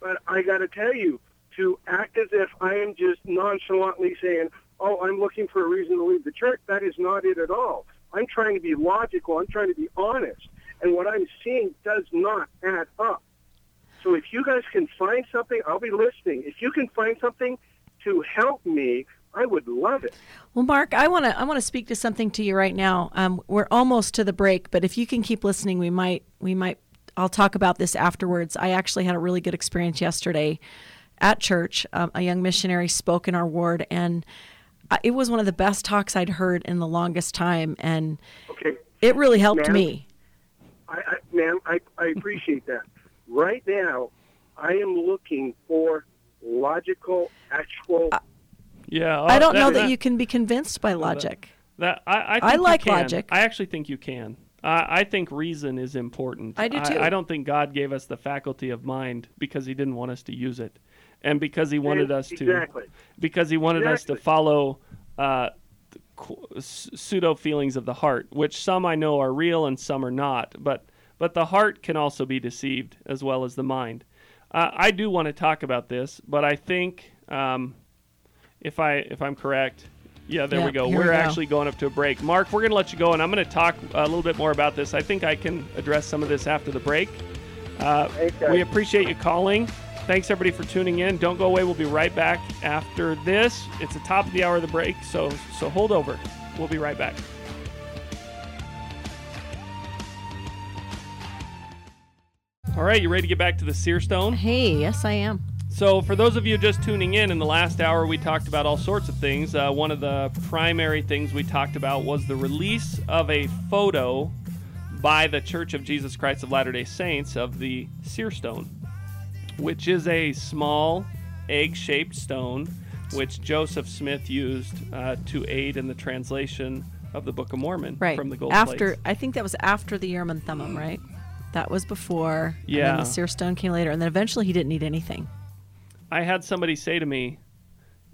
But I got to tell you, to act as if I am just nonchalantly saying, oh, I'm looking for a reason to leave the church, that is not it at all. I'm trying to be logical. I'm trying to be honest. And what I'm seeing does not add up. So if you guys can find something, I'll be listening. If you can find something to help me, I would love it. Well, Mark, I want to I want to speak to something to you right now. Um, we're almost to the break, but if you can keep listening, we might we might. I'll talk about this afterwards. I actually had a really good experience yesterday at church. Um, a young missionary spoke in our ward, and uh, it was one of the best talks I'd heard in the longest time, and Okay. it really helped Ma'am? me. I, I, ma'am, I, I appreciate that. Right now, I am looking for logical, actual. Yeah, I uh, don't know that you can be convinced by logic. That I, I, I think you like logic. I actually think you can. I I think reason is important. I do too. I, don't think God gave us the faculty of mind because He didn't want us to use it, and because He wanted us to exactly. because He wanted us to follow uh, the qu- s- pseudo feelings of the heart, which some I know are real and some are not. But but the heart can also be deceived as well as the mind. Uh, I do want to talk about this, but I think um, if I if I'm correct, yeah, there Yeah, we go. We're we go. actually going up to a break. Mark, we're going to let you go, and I'm going to talk a little bit more about this. I think I can address some of this after the break. Uh, Okay. we appreciate you calling. Thanks everybody for tuning in. Don't go away. We'll be right back after this. It's the top of the hour of the break, so so hold over. We'll be right back. All right, you ready to get back to the Seer Stone? Hey, yes, I am. So, for those of you just tuning in, in the last hour we talked about all sorts of things. Uh, one of the primary things we talked about was the release of a photo by the Church of Jesus Christ of Latter day Saints of the seer stone, which is a small egg shaped stone which Joseph Smith used uh, to aid in the translation of the Book of Mormon Right. from the gold after plates. I think that was after the Urim and Thummim, right? That was before. And Yeah. then the seer stone came later, and then eventually he didn't need anything. I had somebody say to me,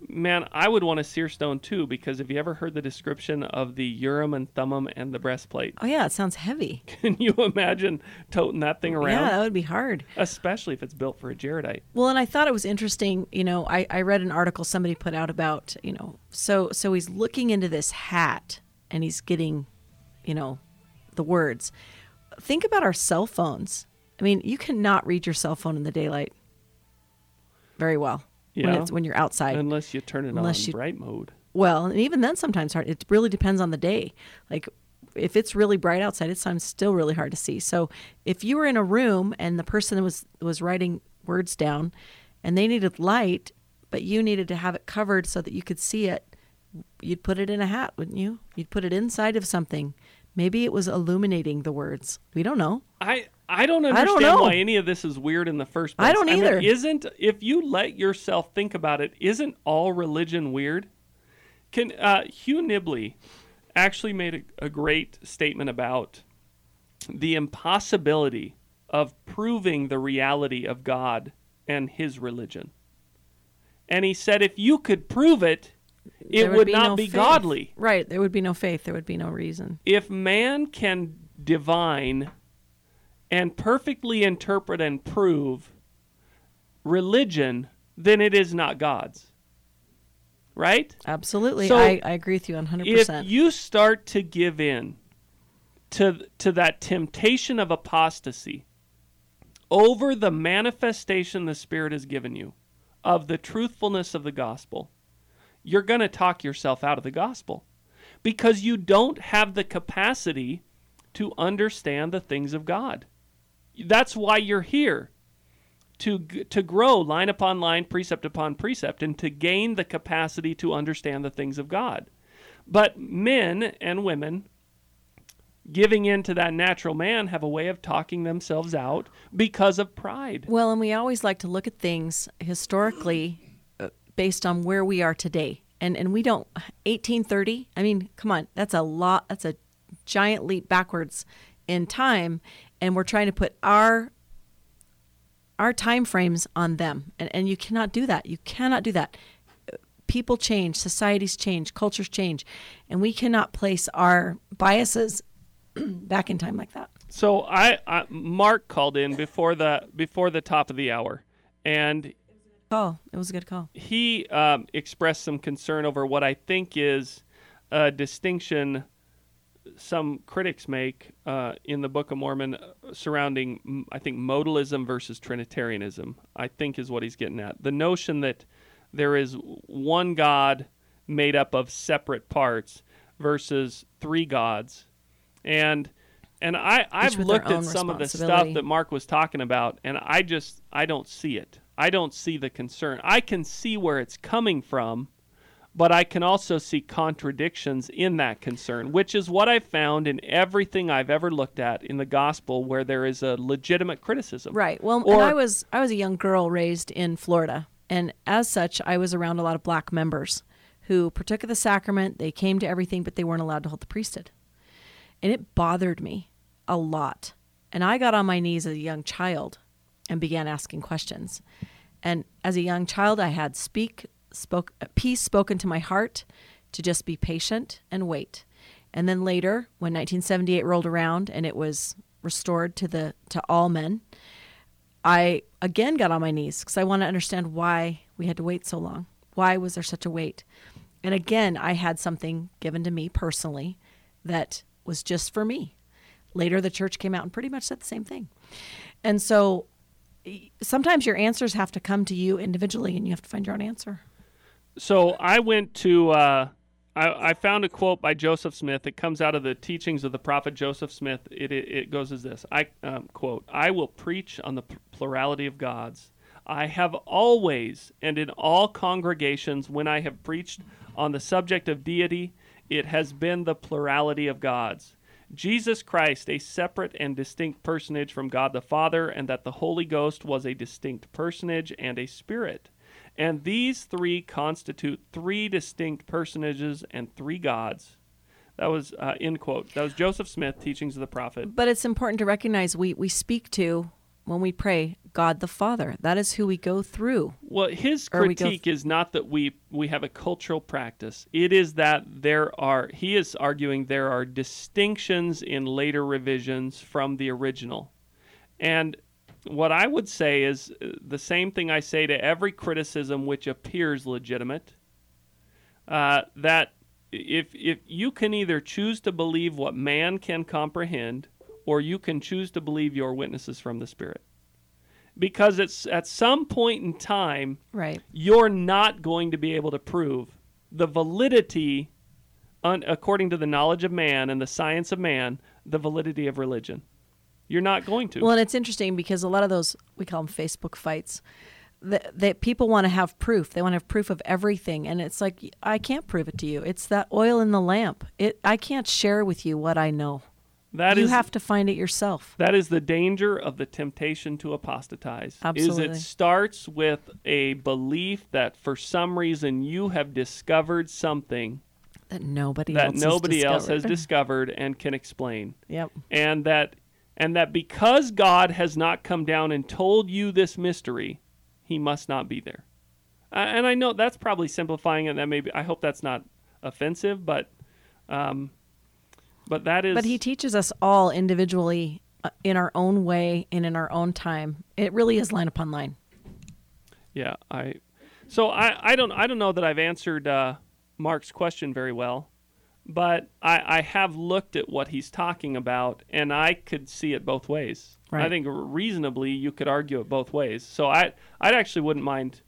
Man, I would want a seer stone too because have you ever heard the description of the Urim and Thummim and the breastplate? Oh yeah, it sounds heavy. <laughs> Can you imagine toting that thing around? Yeah, that would be hard. Especially if it's built for a Jaredite. Well, and I thought it was interesting. You know, I, I read an article somebody put out about you know, so so he's looking into this hat and he's getting, you know, the words. Think about our cell phones. I mean, you cannot read your cell phone in the daylight very well when it's when you're outside. Unless you turn it Unless on you- bright mode. Well, and even then, sometimes hard. It really depends on the day. Like, if it's really bright outside, it's sometimes still really hard to see. So, if you were in a room and the person was was writing words down, and they needed light, but you needed to have it covered so that you could see it, you'd put it in a hat, wouldn't you? You'd put it inside of something. Maybe it was illuminating the words. We don't know. I I don't I understand don't know. why any of this is weird in the first place. I don't mean, either. isn't if you let yourself think about it, isn't all religion weird? Can uh, Hugh Nibley actually made a, a great statement about the impossibility of proving the reality of God and His religion, and he said if you could prove it, it There would, be not no be faith. godly. Right. There would be no faith. There would be no reason. if man can divine and perfectly interpret and prove religion, then it is not God's. Right? Absolutely. So, I, I agree with you 100%. If you start to give in to to that temptation of apostasy over the manifestation the Spirit has given you of the truthfulness of the gospel, you're going to talk yourself out of the gospel because you don't have the capacity to understand the things of God. That's why you're here to to grow line upon line, precept upon precept, and to gain the capacity to understand the things of God. But men and women giving in to that natural man have a way of talking themselves out because of pride. Well, and we always like to look at things historically based on where we are today. And and we don't 1830. I mean, come on, that's a lot. That's a giant leap backwards in time, and we're trying to put our our time frames on them, and and you cannot do that. You cannot do that. People change, societies change, cultures change, and we cannot place our biases <clears throat> back in time like that. So I, I Mark called in before the before the top of the hour, and Call. It was a good call. he um, expressed some concern over what I think is a distinction some critics make uh, in the Book of Mormon uh, surrounding, I think, modalism versus Trinitarianism. I think is what he's getting at. The notion that there is one God made up of separate parts versus three gods, and and I I've looked at some of the stuff that Mark was talking about, and I just I don't see it. I don't see the concern. I can see where it's coming from, but I can also see contradictions in that concern, which is what I've found in everything I've ever looked at in the gospel where there is a legitimate criticism. Right. Well, Or- I was I was a young girl raised in Florida, and as such, I was around a lot of black members who partook of the sacrament. They came to everything, but they weren't allowed to hold the priesthood, and it bothered me a lot. And I got on my knees as a young child and began asking questions. And as a young child, I had speak spoke uh, peace spoken to my heart to just be patient and wait. And then later, when 1978 rolled around and it was restored to the to all men, I again got on my knees because I want to understand why we had to wait so long. Why was there such a wait? And again, I had something given to me personally that was just for me. Later, the church came out and pretty much said the same thing. And so sometimes your answers have to come to you individually and you have to find your own answer. So I went to, uh, I, I found a quote by Joseph Smith. It comes out of the teachings of the prophet Joseph Smith. It, it, it goes as this I um, quote, I will preach on the plurality of gods. I have always and in all congregations, when I have preached on the subject of deity, it has been the plurality of gods. Jesus Christ, a separate and distinct personage from God the Father, and that the Holy Ghost was a distinct personage and a spirit. And these three constitute three distinct personages and three gods. That was uh, end quote. That was Joseph Smith, Teachings of the Prophet. But it's important to recognize we, we speak to, when we pray, God the Father. That is who we go through. Well, his Or we critique is not that we we have a cultural practice. It is that there are. He is arguing there are distinctions in later revisions from the original, and what I would say is uh, the same thing I say to every criticism which appears legitimate. Uh, that if if you can either choose to believe what man can comprehend, or you can choose to believe your witnesses from the Spirit, because it's at some point in time Right. you're not going to be able to prove the validity, un, according to the knowledge of man and the science of man, the validity of religion. You're not going to. Well, and it's interesting because a lot of those we call them Facebook fights. That, that people want to have proof. They want to have proof of everything, and it's like I can't prove it to you. It's that oil in the lamp. It I can't share with you what I know. That you is have to find it yourself. that is the danger of the temptation to apostatize. Is Absolutely. it starts with a belief that for some reason you have discovered something That nobody that else has nobody else has discovered. discovered and can explain. Yep. and that and that because God has not come down and told you this mystery, he must not be there. Uh, and I know that's probably simplifying it. That maybe I hope that's not offensive, but um, but that is. But he teaches us all individually uh, in our own way and in our own time. It really is line upon line. Yeah, I. So I, I don't I don't know that I've answered uh, Mark's question very well, but I, I have looked at what he's talking about, and I could see it both ways. I think reasonably you could argue it both ways. So I I actually wouldn't mind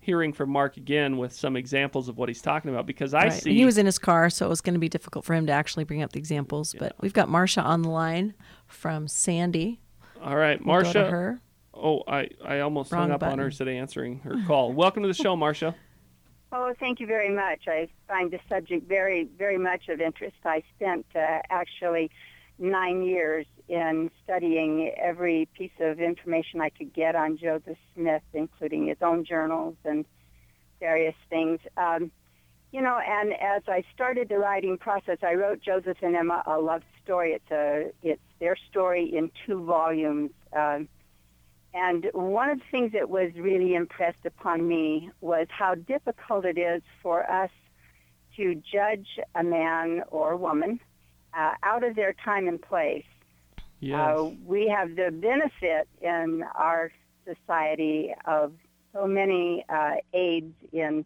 hearing from Mark again with some examples of what he's talking about because I Right. see And he was in his car, so it was going to be difficult for him to actually bring up the examples. But we've got Marcia on the line from Sandy. all right, We'll Marcia. her. Oh, I I almost hung Wrong up on her button. instead of answering her <laughs> call. Welcome to the show, Marcia. Oh, thank you very much. I find the subject very, very much of interest. I spent uh, actually nine years in studying every piece of information I could get on Joseph Smith, including his own journals and various things. Um, you know, and as I started the writing process, I wrote Joseph and Emma a love story. It's a, it's their story in two volumes. Um, and one of the things that was really impressed upon me was how difficult it is for us to judge a man or woman uh, out of their time and place Yes. Uh, we have the benefit in our society of so many uh, aids in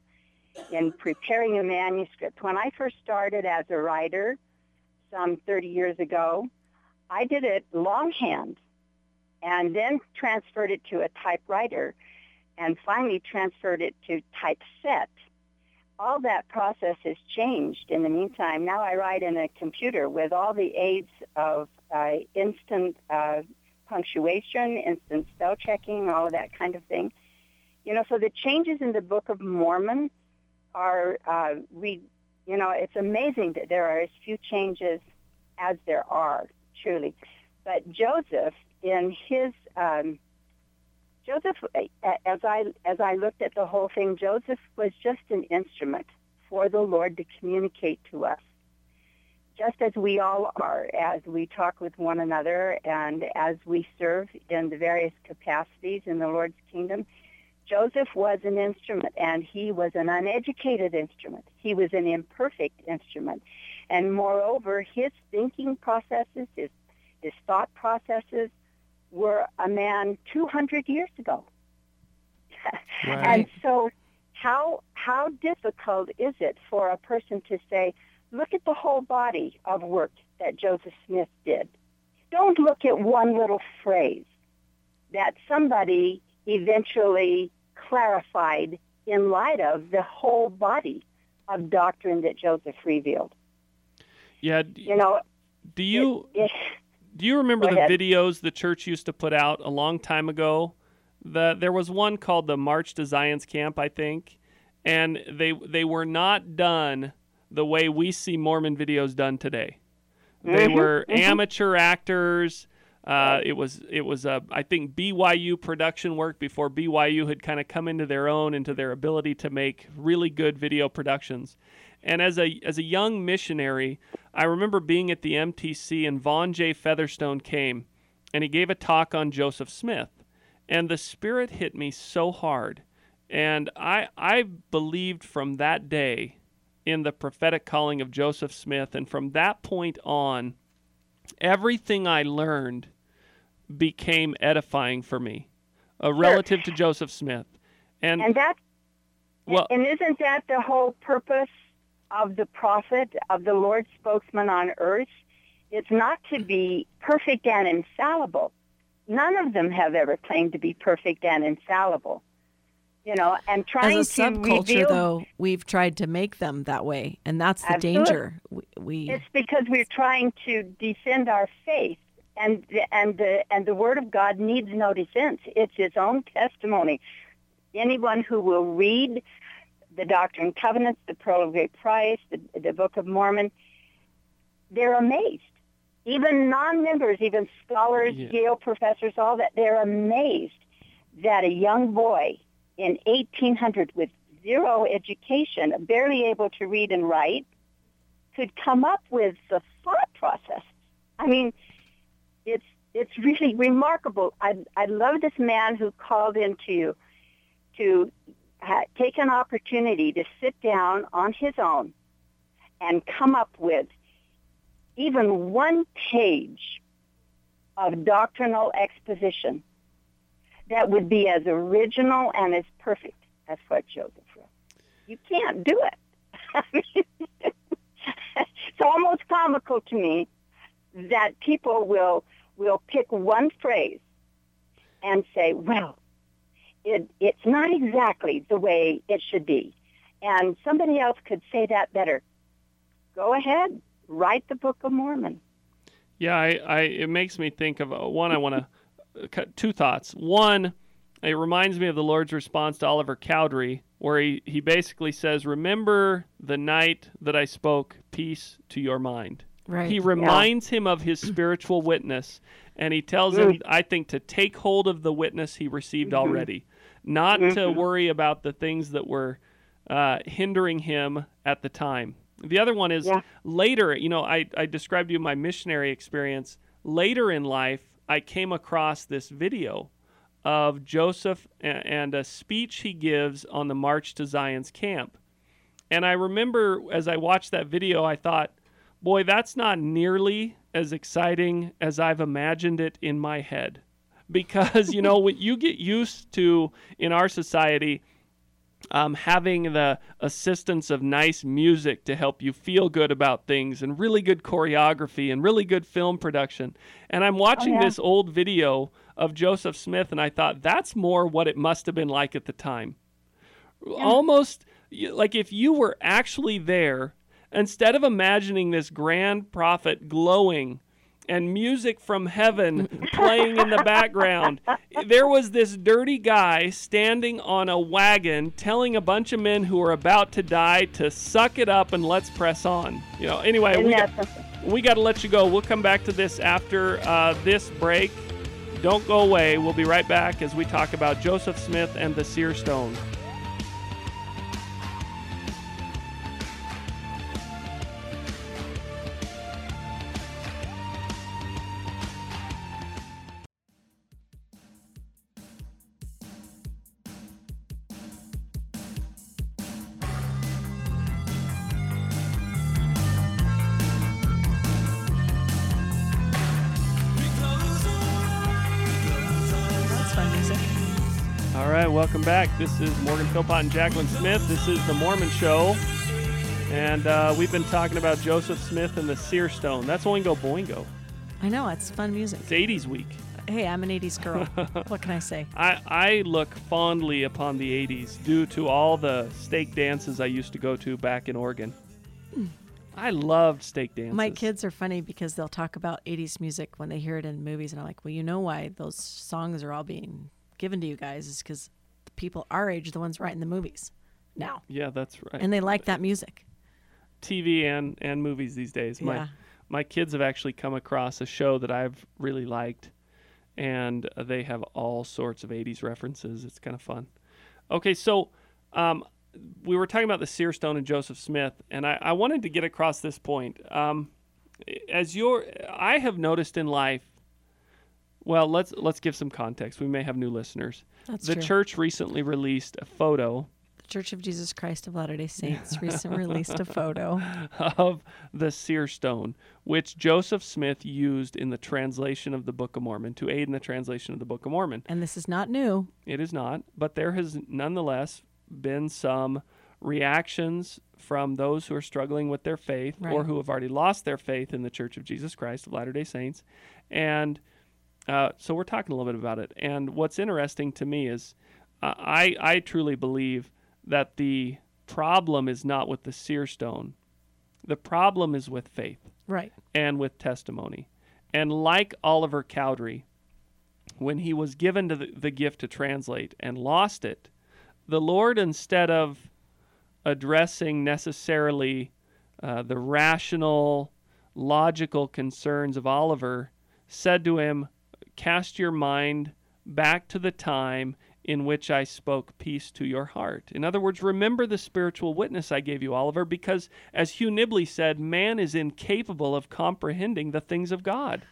in preparing a manuscript. When I first started as a writer, some 30 years ago, I did it longhand, and then transferred it to a typewriter, and finally transferred it to typeset. All that process has changed in the meantime. Now I write in a computer with all the aids of uh, instant uh, punctuation, instant spell checking, all of that kind of thing. You know, so the changes in the Book of Mormon are, uh, we, you know, it's amazing that there are as few changes as there are, truly. But Joseph, in his, um, Joseph, as I as I looked at the whole thing, Joseph was just an instrument for the Lord to communicate to us just as we all are, as we talk with one another and as we serve in the various capacities in the Lord's kingdom, Joseph was an instrument and he was an uneducated instrument. He was an imperfect instrument. And moreover, his thinking processes, his, his thought processes were a man 200 years ago. Right. <laughs> and so how, how difficult is it for a person to say, look at the whole body of work that Joseph Smith did. Don't look at one little phrase that somebody eventually clarified in light of the whole body of doctrine that Joseph revealed. Yeah. d- You know, Do you it, do you remember the videos the church used to put out a long time ago? The there was one called the March to Zion's Camp, I think, and they they were not done the way we see Mormon videos done today. They Mhm, were mhm. amateur actors. Uh, it was it was uh, I think BYU production work before BYU had kind of come into their own into their ability to make really good video productions. And as a as a young missionary, I remember being at the MTC and Vaughn J. Featherstone came and he gave a talk on Joseph Smith. And the spirit hit me so hard. And I I believed from that day in the prophetic calling of Joseph Smith and from that point on everything I learned became edifying for me uh, relative to Joseph Smith. And, and that well and isn't that the whole purpose of the prophet, of the Lord's spokesman on earth? It's not to be perfect and infallible. None of them have ever claimed to be perfect and infallible. You know, and trying As a to subculture, reveal though, we've tried to make them that way, and that's the Absolutely. danger. We, we It's because we're trying to defend our faith, and the, and the and the Word of God needs no defense. It's its own testimony. Anyone who will read the Doctrine and Covenants, the Pearl of Great Price, the, the Book of Mormon, they're amazed. Even non-members, even scholars, Yeah. Yale professors, all that, they're amazed that a young boy in 1800 with zero education, barely able to read and write, could come up with the thought process. I mean, it's it's really remarkable. I I love this man who called into you to ha- take an opportunity to sit down on his own and come up with even one page of doctrinal exposition that would be as original and as perfect as what Joseph wrote. You can't do it. I <laughs> mean, it's almost comical to me that people will will pick one phrase and say, "Well, it, it's not exactly the way it should be," and somebody else could say that better. Go ahead, write the Book of Mormon. Yeah, I, I it makes me think of uh, one. I want <laughs> to two thoughts. One, it reminds me of the Lord's response to Oliver Cowdery, where he, he basically says, "Remember the night that I spoke peace to your mind." right. He reminds him of his spiritual witness, and he tells him, I think, to take hold of the witness he received already, not to worry about the things that were uh, hindering him at the time. The other one is Yeah. later, you know, I, I described to you my missionary experience. Later in life, I came across this video of Joseph and a speech he gives on the March to Zion's camp. And I remember as I watched that video, I thought, boy, that's not nearly as exciting as I've imagined it in my head. Because, you know, when you get used to, in our society, um, having the assistance of nice music to help you feel good about things and really good choreography and really good film production. And I'm watching yeah. this old video of Joseph Smith and I thought that's more what it must have been like at the time. Almost like if you were actually there, instead of imagining this grand prophet glowing and music from heaven playing in the background. There was this dirty guy standing on a wagon telling a bunch of men who are about to die to suck it up and let's press on. You know, anyway, we got, we got to let you go. We'll come back to this after uh, this break. Don't go away. We'll be right back as we talk about Joseph Smith and the seer stone. Welcome back. This is Morgan Philpott and Jacqueline Smith. This is The Mormon Show. And uh, we've been talking about Joseph Smith and the Seer Stone. That's Oingo Boingo. I know it's fun music. It's 80s week. Hey, I'm an '80s girl. <laughs> what can I say? I, I look fondly upon the 80s due to all the stake dances I used to go to back in Oregon. I loved stake dances. My kids are funny because they'll talk about 80s music when they hear it in movies, and I'm like, well, you know why those songs are all being given to you guys is because people our age the ones writing the movies now, Yeah, that's right. and they like that music. TV and, and movies these days. My Yeah. my kids have actually come across a show that I've really liked, and they have all sorts of '80s references. It's kind of fun. Okay, so um, we were talking about the Seer Stone and Joseph Smith, and I, I wanted to get across this point. Um, as your, I have noticed in life. Well, let's let's give some context. We may have new listeners. That's the true. church recently released a photo The Church of Jesus Christ of Latter Day Saints recently <laughs> released a photo. of the seer stone, which Joseph Smith used in the translation of the Book of Mormon to aid in the translation of the Book of Mormon. And this is not new. It is not, but there has nonetheless been some reactions from those who are struggling with their faith or who have already lost their faith in the Church of Jesus Christ of Latter day Saints. And uh, so we're talking a little bit about it. And what's interesting to me is uh, I, I truly believe that the problem is not with the seer stone, the problem is with faith Right. and with testimony. And like Oliver Cowdery, when he was given to the, the gift to translate and lost it, the Lord, instead of addressing necessarily uh, the rational, logical concerns of Oliver, said to him, Cast your mind back to the time in which I spoke peace to your heart. In other words, remember the spiritual witness I gave you, Oliver, because as Hugh Nibley said, man is incapable of comprehending the things of God.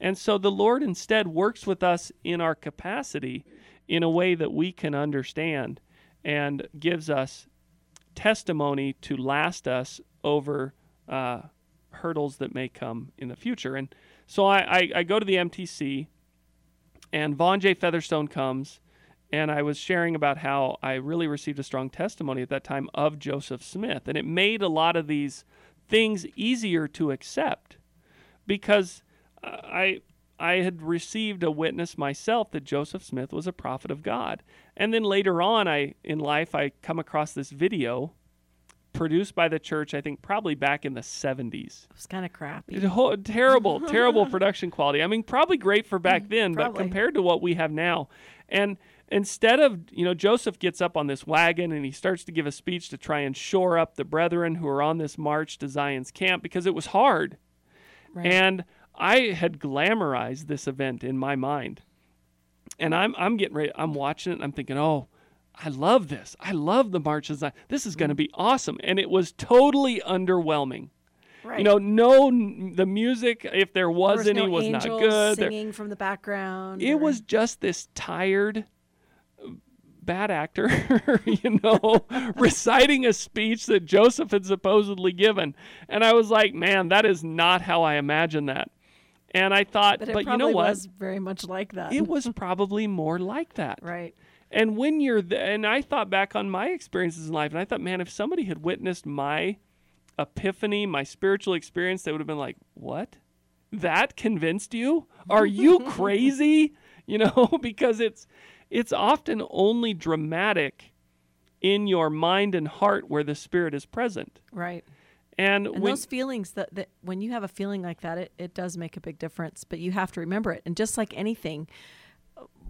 And so the Lord instead works with us in our capacity in a way that we can understand and gives us testimony to last us over uh, hurdles that may come in the future. And so I, I, I go to the MTC, and Vaughn J. Featherstone comes, and I was sharing about how I really received a strong testimony at that time of Joseph Smith. And it made a lot of these things easier to accept because uh, I I had received a witness myself that Joseph Smith was a prophet of God. And then later on I in life I come across this video produced by the church I think probably back in the 70s. It was kind of crappy. It's a whole, terrible, <laughs> terrible production quality. I mean, probably great for back mm, then, but compared to what we have now. And instead of, you know, Joseph gets up on this wagon and he starts to give a speech to try and shore up the brethren who are on this march to Zion's camp because it was hard. Right. And I had glamorized this event in my mind. And I'm I'm getting ready, I'm watching it, and I'm thinking, oh, I love this. I love the March Zion. This is going to be awesome. And it was totally underwhelming. right. You know, no, the music, if there There was, was any, no was not good. There- singing from the background. it or- was just this tired bad actor, <laughs> you know, <laughs> reciting a speech that Joseph had supposedly given. And I was like, man, that is not how I imagined that. And I thought, But but, you know what? It was very much like that. It was <laughs> probably more like that. right. And when you're, th- and I thought back on my experiences in life, and I thought, man, if somebody had witnessed my epiphany, my spiritual experience, they would have been like, what? That convinced you? Are you <laughs> crazy? You know, <laughs> because it's, it's often only dramatic in your mind and heart where the Spirit is present. Right. And, And when, those feelings that, that when you have a feeling like that, it, it does make a big difference. But you have to remember it. And just like anything,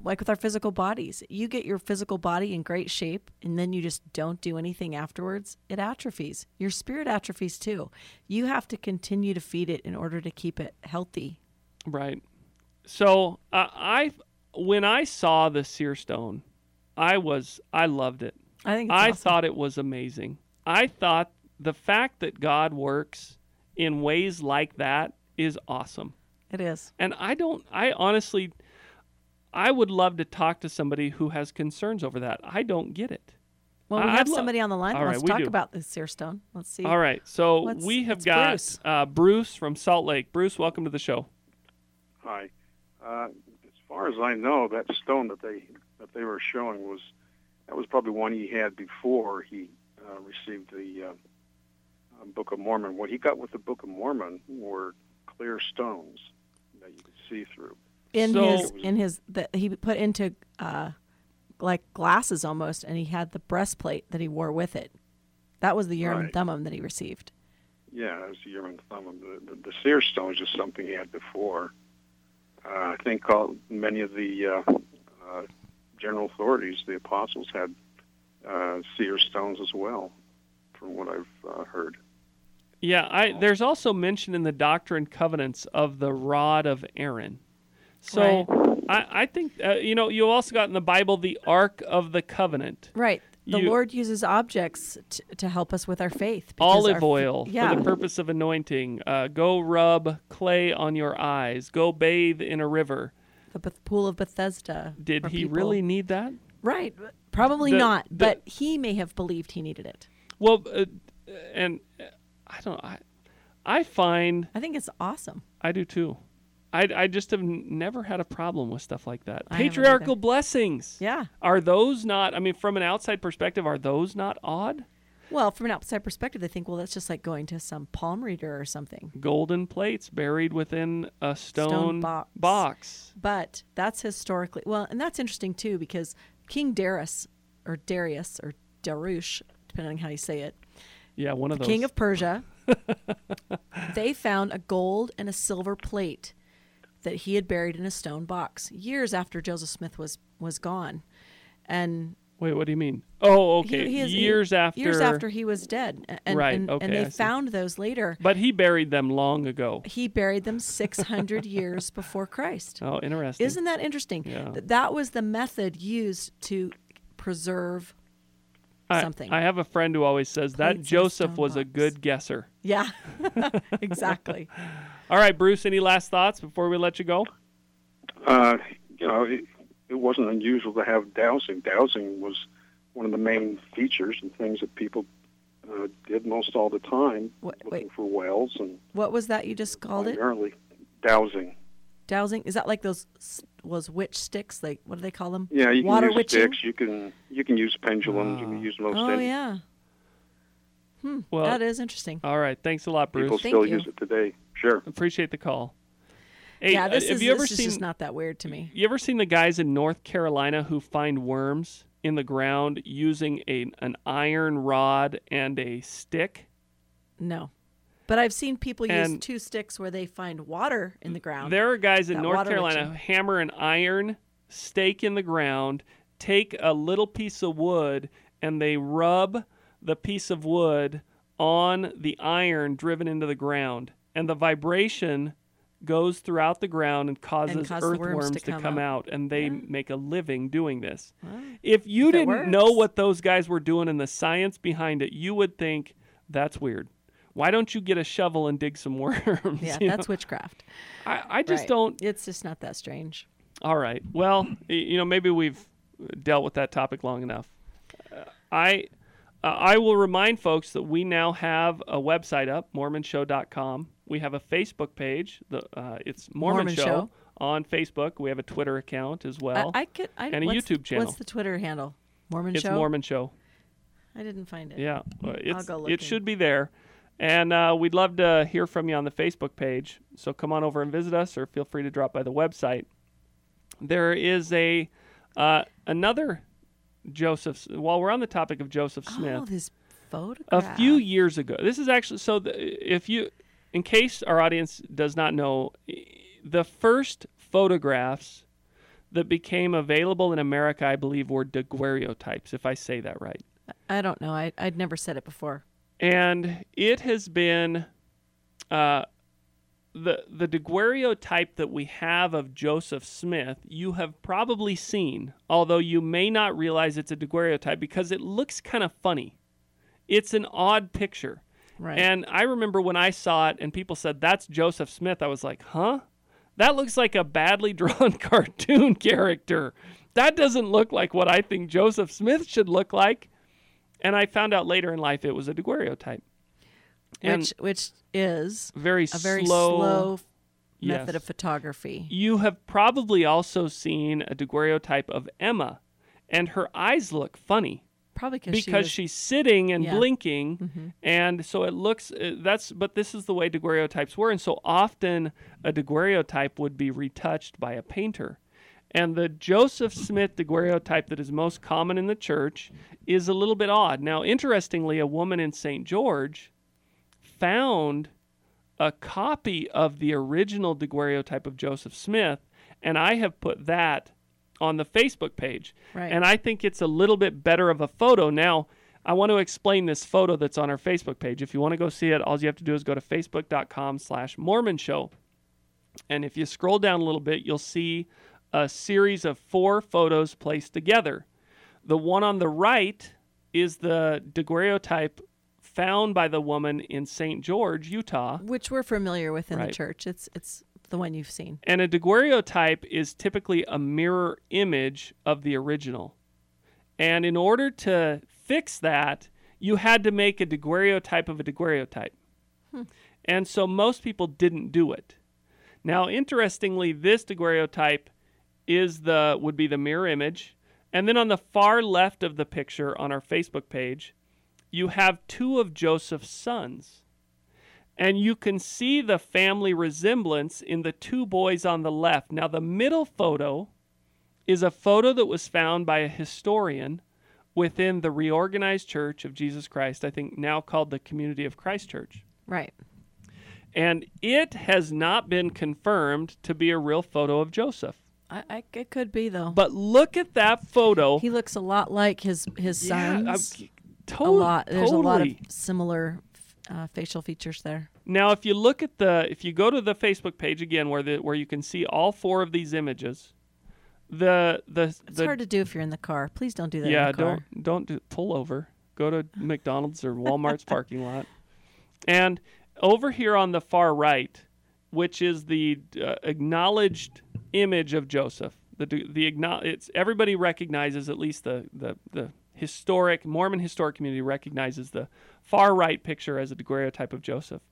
like with our physical bodies, you get your physical body in great shape and then you just don't do anything afterwards, it atrophies. Your spirit atrophies too. You have to continue to feed it in order to keep it healthy. Right. So uh, I, when I saw the seer stone, I was I loved it. I think I awesome. thought it was amazing. I thought the fact that God works in ways like that is awesome. it is. And I don't. I honestly, I would love to talk to somebody who has concerns over that. I don't get it. Well, we I- have lo- somebody on the line. All Let's right, talk do. about the seer stone. Let's see. All right. So Let's- we have got Bruce. Uh, Bruce from Salt Lake. Bruce, welcome to the show. Hi. Uh, as far as I know, that stone that they that they were showing was that was probably one he had before he uh, received the uh, Book of Mormon. What he got with the Book of Mormon were clear stones that you could see through. In So- his in his that he put into uh like glasses almost and he had the breastplate that he wore with it that was the urim Right. thummim that he received Yeah, that was the Urim and Thummim. The, the, the seer stone was just something he had before. Uh, I think all, many of the uh, uh, general authorities, the apostles, had uh, seer stones as well, from what I've uh, heard. Yeah, I there's also mention in the Doctrine and Covenants of the rod of Aaron. So I, I think uh, you know you also got in the Bible the Ark of the Covenant, right the You- lord uses objects t- to help us with our faith olive our- oil yeah for the purpose of anointing. Uh, go rub clay on your eyes. Go bathe in a river. the Beth- pool of bethesda Did he people. really need that? right probably The- not the- but he may have believed he needed it Well, uh, and uh, I don't. I I find i think it's awesome I do too. I, I just have n- never had a problem with stuff like that. I Patriarchal blessings. yeah Are those not? I mean, from an outside perspective, are those not odd? well from an outside perspective they think well that's just like going to some palm reader or something Golden plates buried within a stone, Stone box. box. But that's historically well, and that's interesting too because King Darius or Darius or Darush, depending on how you say it, Yeah, one of those. king of Persia, <laughs> they found a gold and a silver plate that he had buried in a stone box years after Joseph Smith was was gone, and Wait, what do you mean? Oh, okay. he is- he- years after. years after he was dead, and, Right, and, okay, and I they see. found those later. But he buried them long ago. He buried them six hundred years before Christ. Oh, interesting. Isn't that interesting? Yeah. That that was the method used to preserve something. I have a friend who always says that Plates a Joseph was a good guesser. Yeah, <laughs> <laughs> exactly. All right, Bruce. Any last thoughts before we let you go? Uh, you know, it, it wasn't unusual to have dowsing. Dowsing was one of the main features and things that people uh, did most all the time, What, looking wait, for whales and what was that you just called it? primarily dowsing. Dowsing? Is that like those was witch sticks? Like what do they call them? Yeah, you can Water use witching? sticks. You can you can use pendulums. You Wow. can use most Oh any. yeah. Hmm. Well- that is interesting. All right. Thanks a lot, Bruce. People Thank still you. use it today. Sure. Appreciate the call. Hey, yeah, uh, this have is you ever this is just not that weird to me. You ever seen the guys in North Carolina who find worms in the ground using a an iron rod and a stick? No, but I've seen people use two sticks where they find water in the ground. There are guys in North Carolina who hammer an iron stake in the ground, take a little piece of wood, and they rub the piece of wood on the iron driven into the ground, and the vibration goes throughout the ground and causes cause earthworms to to come come out. and they Yeah. make a living doing this. If you If didn't know what those guys were doing and the science behind it, you would think that's weird. Why don't you get a shovel and dig some <laughs> worms? yeah, You know? that's witchcraft. I, I just Right. don't. It's just not that strange. All right. Well, you know, maybe we've dealt with that topic long enough. Uh, I uh, I will remind folks that we now have a website up, MormonShow.com. We have a Facebook page. The uh, it's Mormon, Mormon Show, Show. on Facebook. We have a Twitter account as well. I, I could. I, and a YouTube channel. What's the Twitter handle? Mormon it's Show. Mormon Show. I didn't find it. Yeah, it's, go it should be there. And uh, we'd love to hear from you on the Facebook page. So come on over and visit us, or feel free to drop by the website. There is a uh, another Joseph. While we're on the topic of Joseph Smith, Oh, this photograph. a few years ago. This is actually so. The, if you, in case our audience does not know, the first photographs that became available in America, I believe, were daguerreotypes. If I say that right. I don't know. I I'd never said it before. and it has been uh, the the daguerreotype that we have of Joseph Smith. You have probably seen, although you may not realize it's a daguerreotype because it looks kind of funny. It's an odd picture. Right. And I remember when I saw it and people said that's Joseph Smith, I was like, huh? That looks like a badly <laughs> drawn cartoon character. That doesn't look like what I think Joseph Smith should look like. And I found out later in life it was a daguerreotype. And which which is very a very slow, slow, Yes. method of photography. You have probably also seen a daguerreotype of Emma, and her eyes look funny Probably because she was, she's sitting and Yeah. blinking, and so it looks uh, that's. But this is the way daguerreotypes were, and so often a daguerreotype would be retouched by a painter. And the Joseph Smith daguerreotype that is most common in the church is a little bit odd. Now, interestingly, a woman in St. George found a copy of the original daguerreotype of Joseph Smith, and I have put that on the Facebook page. Right. And I think it's a little bit better of a photo. Now, I want to explain this photo that's on our Facebook page. If you want to go see it, all you have to do is go to facebook.com slash Mormon Show. And if you scroll down a little bit, you'll see a series of four photos placed together. The one on the right is the daguerreotype found by the woman in St. George, Utah. which we're familiar with in Right. the church. It's it's the one you've seen. And a daguerreotype is typically a mirror image of the original. And in order to fix that, you had to make a daguerreotype of a daguerreotype. Hmm. And so most people didn't do it. Now, interestingly, this daguerreotype is the would be the mirror image. And then on the far left of the picture on our Facebook page, you have two of Joseph's sons. And you can see the family resemblance in the two boys on the left. Now, the middle photo is a photo that was found by a historian within the reorganized Church of Jesus Christ, I think now called the Community of Christ Church. Right. And it has not been confirmed to be a real photo of Joseph. I, I it could be though. But look at that photo. he looks a lot like his his Yeah, a lot. There's a lot of similar uh, facial features there. Now, if you look at the, if you go to the Facebook page again, where the where you can see all four of these images, the the It's the hard to do if you're in the car. Please don't do that. yeah, in the car. don't don't do, pull over. Go to McDonald's or Walmart's <laughs> parking lot, and over here on the far right, which is the uh, acknowledged image of Joseph. The the it's everybody recognizes at least the the the historic Mormon historic community recognizes the far right picture as a daguerreotype of Joseph.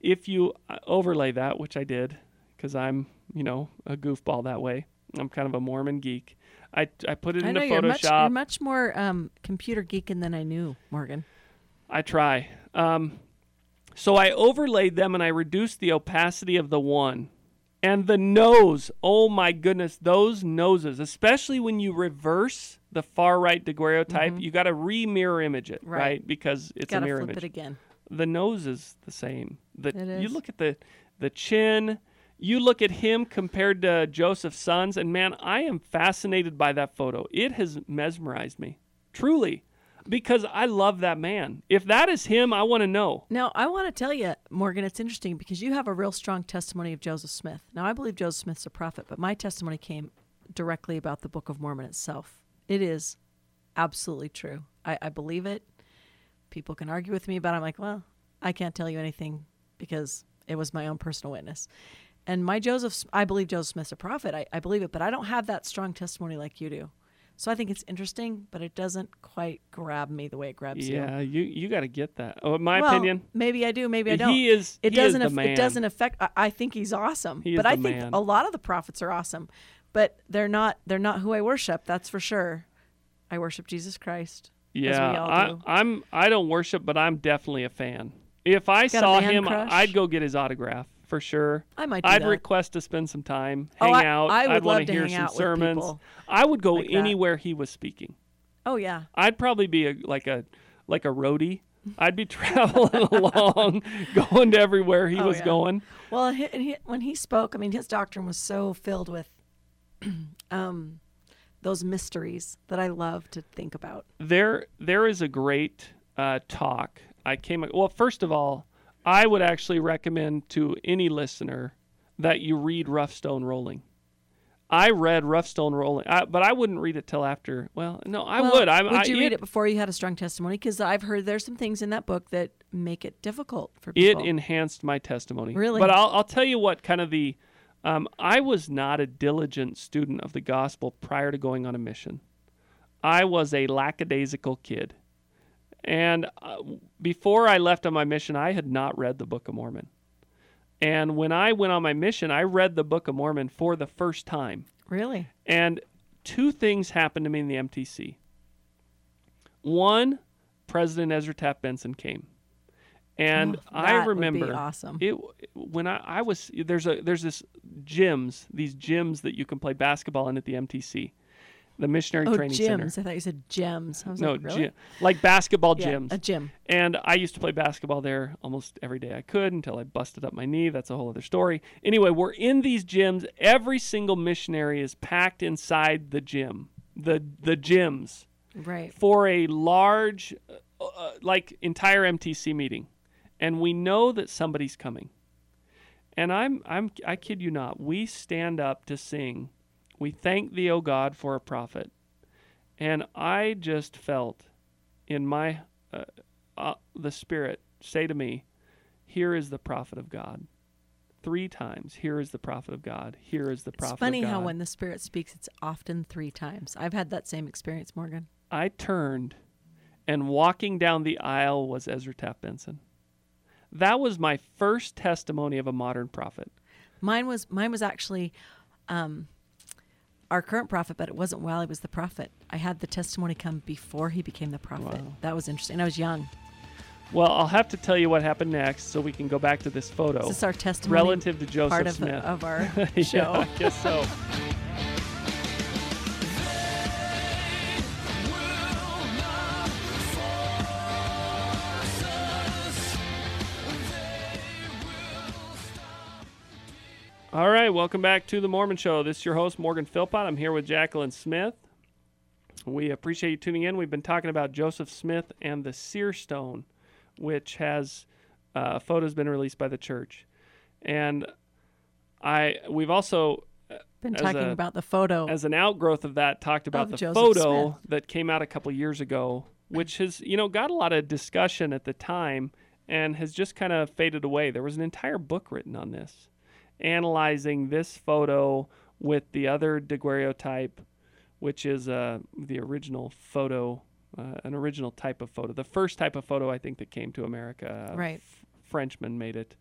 If you uh, overlay that, which I did, because I'm you know a goofball that way. I'm kind of a Mormon geek. I, I put it I into know you're much, Photoshop. you're much more um, computer geeking than I knew, Morgan. I try. Um, so I overlaid them and I reduced the opacity of the one. And the nose, oh my goodness, those noses, especially when you reverse the far right daguerreotype, you got to re mirror image it, right. Mm-hmm. Right. Because it's Gotta a mirror flip image. it again. The nose is the same. The, It You look at the, the chin, you look at him compared to Joseph's sons, and man, I am fascinated by that photo. It has mesmerized me, truly, because I love that man. If that is him, I want to know. Now, I want to tell you, Morgan, it's interesting because you have a real strong testimony of Joseph Smith. Now, I believe Joseph Smith's a prophet, but my testimony came directly about the Book of Mormon itself. It is absolutely true. I, I believe it. People can argue with me about it. I'm like, well, I can't tell you anything because it was my own personal witness. And my Joseph, I believe Joseph Smith's a prophet. I, I believe it, but I don't have that strong testimony like you do. So I think it's interesting, but it doesn't quite grab me the way it grabs you. Yeah, you you got to get that. Oh, my well, opinion, maybe I do, maybe I don't. he is. it he is doesn't. the aff- man. it doesn't affect. I, I think he's awesome, He is but I think man. a lot of the prophets are awesome, but they're not. They're not who I worship. That's for sure. I worship Jesus Christ. Yeah, we all I. I'm. I don't worship, but I'm definitely a fan. If I Got saw him, crush? I'd go get his autograph for sure. I might do I'd that. request to spend some time, Oh, hang I- out. I would want love to hear hang some sermons. people I would go like that. anywhere he was speaking. Oh yeah. I'd probably be a like a like a roadie. I'd be <laughs> traveling along, <laughs> going to everywhere he Oh, was yeah. going. Well, he, he, when he spoke, I mean, his doctrine was so filled with <clears throat> um, those mysteries that I love to think about. there there is a great uh, talk. I came well. First of all, I would actually recommend to any listener that you read Rough Stone Rolling. I read Rough Stone Rolling, I, but I wouldn't read it till after. Well, no, I Well, would. I, would I, you read it before you had a strong testimony? Because I've heard there's some things in that book that make it difficult for people. It enhanced my testimony. Really? But I'll, I'll tell you what kind of the. Um, I was not a diligent student of the gospel prior to going on a mission. I was a lackadaisical kid. And uh, before I left on my mission, I had not read the Book of Mormon. And when I went on my mission, I read the Book of Mormon for the first time. really? And two things happened to me in the MTC. One, President Ezra Taft Benson came. And Oh, I that would be remember awesome. it when I, I was there's a there's this gyms these gyms that you can play basketball in at the MTC, the Missionary Oh, Training gyms. Center. I thought you said gems. I was No, like, really? gym, like basketball Yeah, gyms. a gym. And I used to play basketball there almost every day I could until I busted up my knee. That's a whole other story. Anyway, we're in these gyms. Every single missionary is packed inside the gym, the the gyms Right. for a large, uh, uh, like entire MTC meeting, and we know that somebody's coming. And I'm I'm I kid you not. We stand up to sing. We thank thee, O God, for a prophet. And I just felt in my uh, uh, the Spirit say to me, "Here is the prophet of God." Three times, "Here is the prophet of God." Here is the It's prophet. funny of God. how when the Spirit speaks, it's often three times. I've had that same experience, Morgan. I turned, and walking down the aisle was Ezra Taft Benson. That was my first testimony of a modern prophet. Mine was mine was actually um, our current prophet, but it wasn't while he was the prophet. I had the testimony come before he became the prophet. Wow. That was interesting. I was young. Well, I'll have to tell you what happened next, so we can go back to this photo. Is this is our testimony relative to Joseph part of, Smith. of our <laughs> Yeah, show? I guess so. <laughs> All right, welcome back to the Mormon Show. This is your host, Morgan Philpott. I'm here with Jacqueline Smith. We appreciate you tuning in. We've been talking about Joseph Smith and the Seer Stone, which has uh, photos been released by the church, and I we've also Been talking a- about the photo. as an outgrowth of that talked about the Joseph photo Smith. that came out a couple years ago which has you know got a lot of discussion at the time and has just kind of faded away there was an entire book written on this analyzing this photo with the other daguerreotype which is uh, the original photo uh, an original type of photo the first type of photo i think that came to america Right. F- frenchman made it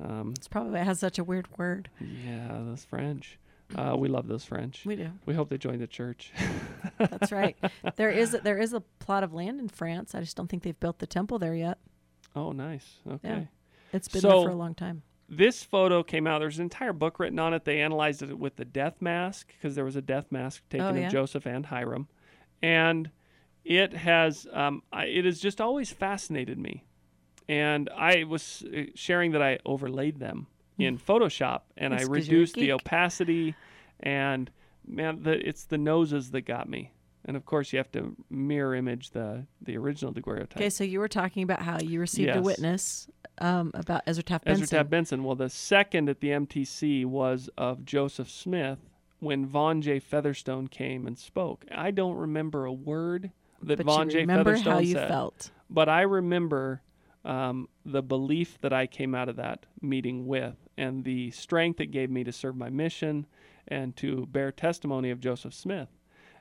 um, it's probably it has such a weird word. yeah those french uh, we love those french We do. we hope they join the church. <laughs> That's right. there is a, there is a plot of land in France. I just don't think they've built the temple there yet. oh, nice. Okay. Yeah. It's been So- there for a long time. This photo came out. There's an entire book written on it. They analyzed it with the death mask because there was a death mask taken Oh, yeah? of Joseph and Hyrum, and it has um, I, it has just always fascinated me. And I was uh, sharing that I overlaid them in Photoshop and I That's 'cause you're a reduced the opacity, and man, the, it's the noses that got me. And of course, you have to mirror image the the original daguerreotype. Okay, so you were talking about how you received a witness um, about Ezra Taft Ezra Benson. Taft Benson. Well, the second at the MTC was of Joseph Smith when Vaughn J. Featherstone came and spoke. I don't remember a word that but Vaughn J. remember Featherstone how you said, felt. but I remember um, the belief that I came out of that meeting with, and the strength it gave me to serve my mission and to bear testimony of Joseph Smith.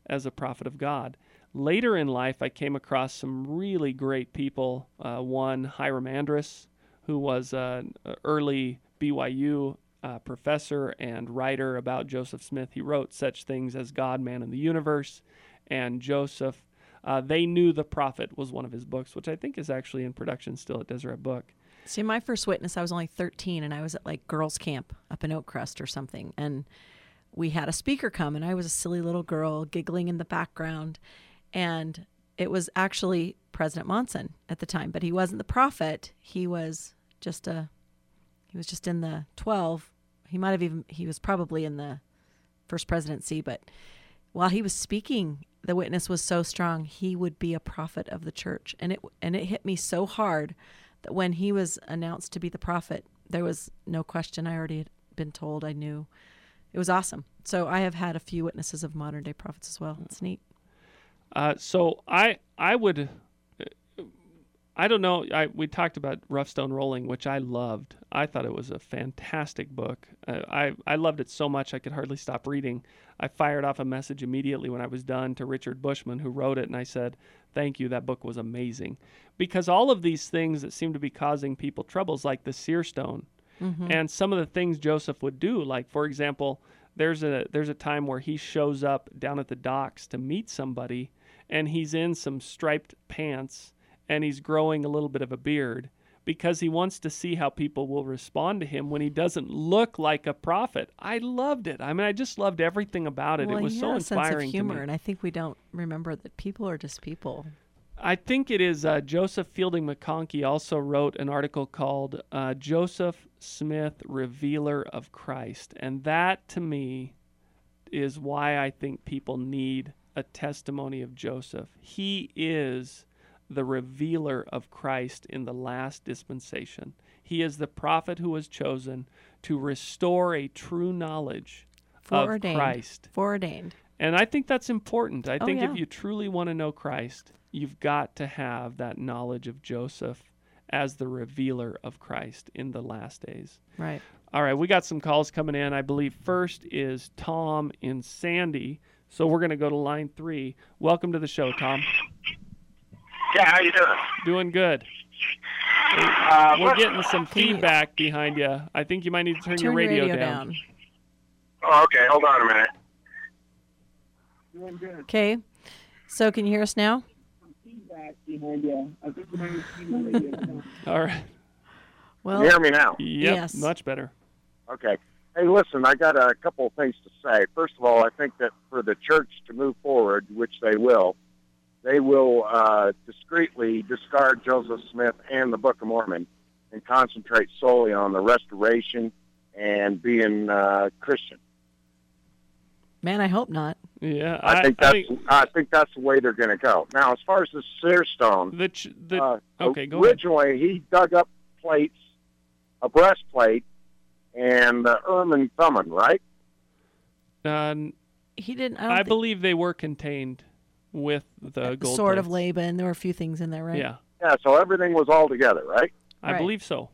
as a prophet of God. Later in life, I came across some really great people. Uh, one, Hyrum Andrus, who was an early BYU uh, professor and writer about Joseph Smith. He wrote such things as God, Man, and the Universe, and Joseph. Uh, they Knew the Prophet was one of his books, which I think is actually in production still at Deseret Book. See, my first witness, I was only 13 and I was at like girls' camp up in Oakcrest or something. And we had a speaker come, and I was a silly little girl giggling in the background. And it was actually President Monson at the time, but he wasn't the prophet. He was just a, he was just in the 12. He might have even, he was probably in the first presidency, but while he was speaking, the witness was so strong, he would be a prophet of the church. And it, and it hit me so hard that when he was announced to be the prophet, there was no question. I already had been told. I knew. It was awesome. So I have had a few witnesses of modern day prophets as well. It's neat. Uh, so I I would I don't know. I we talked about Rough Stone Rolling, which I loved. I thought it was a fantastic book. Uh, I I loved it so much I could hardly stop reading. I fired off a message immediately when I was done to Richard Bushman, who wrote it, and I said, "Thank you. That book was amazing." Because all of these things that seem to be causing people troubles, like the seer stone, mm-hmm. and some of the things Joseph would do, like for example, there's a there's a time where he shows up down at the docks to meet somebody, and he's in some striped pants and he's growing a little bit of a beard because he wants to see how people will respond to him when he doesn't look like a prophet. I loved it. I mean, I just loved everything about it. Well, it was so inspiring sense of humor. And I think we don't remember that people are just people. I think it is uh, Joseph Fielding McConkie also wrote an article called uh, Joseph Smith, Revealer of Christ. And that to me is why I think people need a testimony of Joseph. He is the revealer of Christ in the last dispensation. He is the prophet who was chosen to restore a true knowledge Foreordained. of Christ. Foreordained. And I think that's important. I Oh, think yeah. if you truly want to know Christ, you've got to have that knowledge of Joseph as the revealer of Christ in the last days. Right. All right, we got some calls coming in. I believe first is Tom in Sandy. So we're going to go to line three. Welcome to the show, Tom. Yeah, how you doing? Doing good. Uh, We're getting some feedback behind you. I think you might need to turn, Turn your radio, down. Oh, okay, hold on a minute. Okay. So can you hear us now? <laughs> All right. Well, Can you hear me now? Yep, Yes. much better. Okay. Hey, listen, I got a couple of things to say. First of all, I think that for the church to move forward, which they will, they will uh, discreetly discard Joseph Smith and the Book of Mormon and concentrate solely on the restoration and being uh, Christian. man, I hope not. Yeah, I, think that's think I think that's the way they're going to go. Now, as far as the seer stone, the ch- the uh, okay, go ahead. originally he dug up plates, a breastplate, and uh, Urim and right? uh, He didn't. I, I think- believe they were contained with the gold. Sword of plates. Laban. There were a few things in there, right? Yeah, Yeah, so everything was all together, right? I Right. believe so.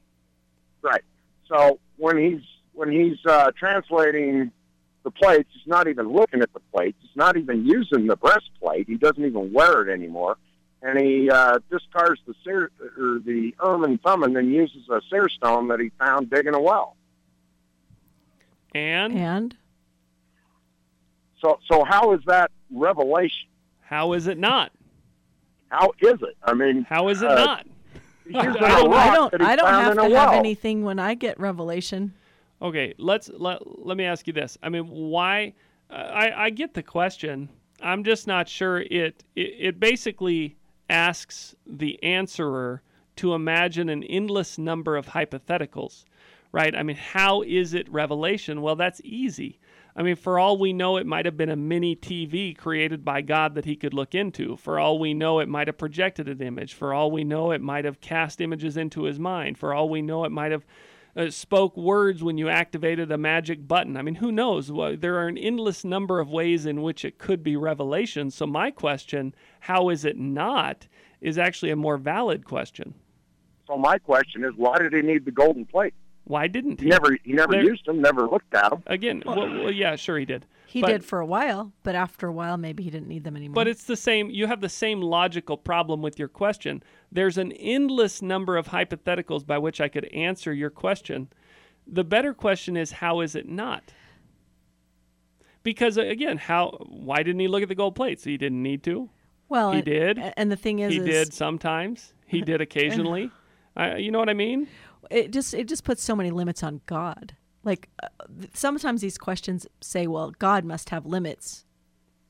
Right. So when he's when he's uh, translating the plates, he's not even looking at the plates. He's not even using the breastplate. He doesn't even wear it anymore, and he uh, discards the seer, or the Urim and Thummim and uses a seer stone that he found digging a well. And And So so how is that revelation? how is it not? How is it? I mean, How is it Uh, not? he's using I a don't- I don't. I don't have to a have well. anything when I get revelation. Okay, let's let, let me ask you this. I mean, why? I I get the question. I'm just not sure. It it, it basically asks the answerer to imagine an endless number of hypotheticals, right? I mean, how is it revelation? Well, that's easy. I mean, for all we know, it might have been a mini TV created by God that he could look into. For all we know, it might have projected an image. For all we know, it might have cast images into his mind. For all we know, it might have uh, spoke words when you activated a magic button. I mean, who knows? Well, there are an endless number of ways in which it could be revelation. So, my question, how is it not, is actually a more valid question. So my question is, why did he need the golden plate? Why didn't he? He never he never There- used them, never looked at them. Again, well, well, yeah, sure he did. He But- did for a while, but after a while, maybe he didn't need them anymore. But it's the same. You have the same logical problem with your question. There's an endless number of hypotheticals by which I could answer your question. The better question is, how is it not? Because uh, again, how? Why didn't he look at the gold plates? He didn't need to. well, he and, did. And the thing is, He is did sometimes. He did <laughs> occasionally. I, you know what I mean? It just it just puts so many limits on God. Like uh, th- sometimes these questions say, "Well, God must have limits,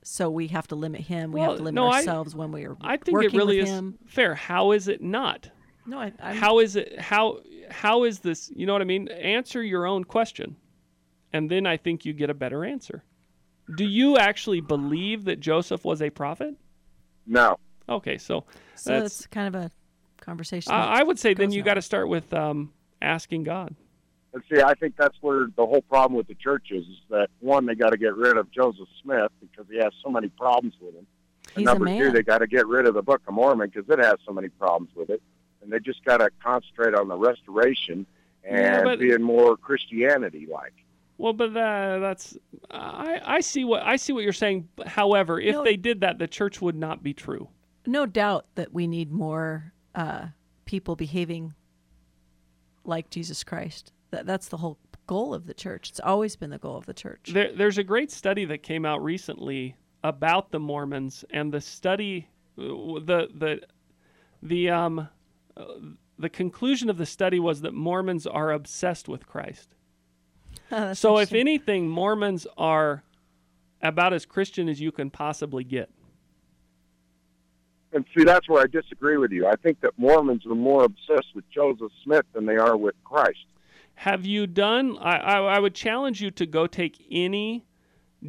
so we have to limit Him. We Well, have to limit no, I- ourselves when we are I think working it really is Him." fair. How is it not? No, I, how is it how how is this you know what i mean answer your own question and then i think you get a better answer do you actually believe that joseph was a prophet No. okay so, so that's it's kind of a conversation. that I, I would say then you nowhere. got to start with um, asking god And see, I think that's where the whole problem with the church is, is that one, they got to get rid of Joseph Smith because he has so many problems with him. And He's a number two, they got to get rid of the Book of Mormon because it has so many problems with it. And they just got to concentrate on the restoration and Yeah, but- being more Christianity like. well but that, that's I, I see what i see what you're saying however if No. they did that the church would not be true no doubt that we need more uh, people behaving like Jesus Christ. That that's the whole goal of the church. It's always been the goal of the church. There, there's a great study that came out recently about the Mormons, and the study, uh, the the the um, uh, the conclusion of the study was that Mormons are obsessed with Christ. <laughs> That's so, if anything, Mormons are about as Christian as you can possibly get. And see, that's where I disagree with you. I think that Mormons are more obsessed with Joseph Smith than they are with Christ. Have you done? I, I, I would challenge you to go take any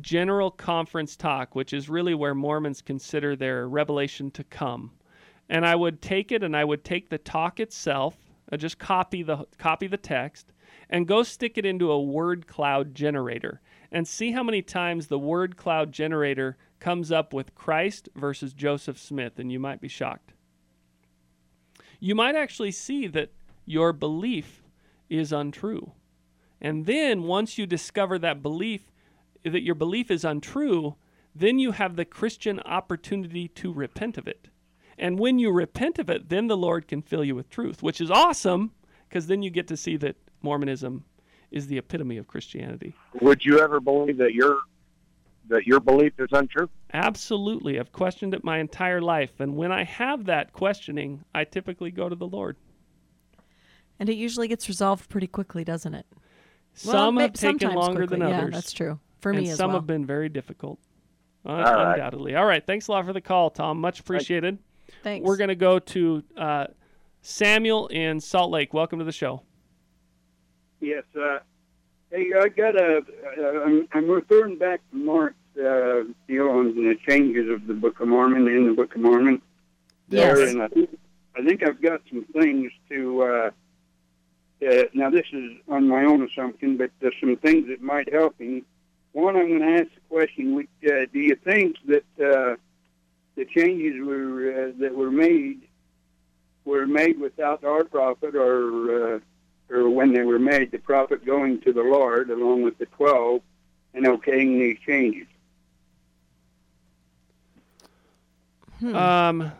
general conference talk, which is really where Mormons consider their revelation to come. And I would take it and I would take the talk itself, uh, just copy the copy the text, and go stick it into a word cloud generator and see how many times the word cloud generator comes up with Christ versus Joseph Smith, and you might be shocked. You might actually see that your belief is untrue. And then once you discover that belief, that your belief is untrue, then you have the Christian opportunity to repent of it. And when you repent of it, then the Lord can fill you with truth, which is awesome because then you get to see that Mormonism is the epitome of Christianity. Would you ever believe that your that your belief is untrue? Absolutely. I've questioned it my entire life. And when I have that questioning, I typically go to the Lord. and it usually gets resolved pretty quickly, doesn't it? Well, Some may- have taken longer quickly. than yeah, others. that's true. For and me as some well. have been very difficult. Un- right. Undoubtedly. All right. Thanks a lot for the call, Tom. Much appreciated. Thanks. We're going to go to uh, Samuel in Salt Lake. Welcome to the show. Yes. Uh, hey, I got a. Uh, I'm, I'm referring back to Mark's uh, deal on the changes of the Book of Mormon in the Book of Mormon. Yes. There, and I think, I think I've got some things to. Uh, uh, now, this is on my own assumption, but there's some things that might help him. One, I'm going to ask the question: which, uh, Do you think that uh, the changes were uh, that were made were made without our prophet, or uh, or when they were made, the prophet going to the Lord along with the twelve and okaying these changes? Hmm. Um,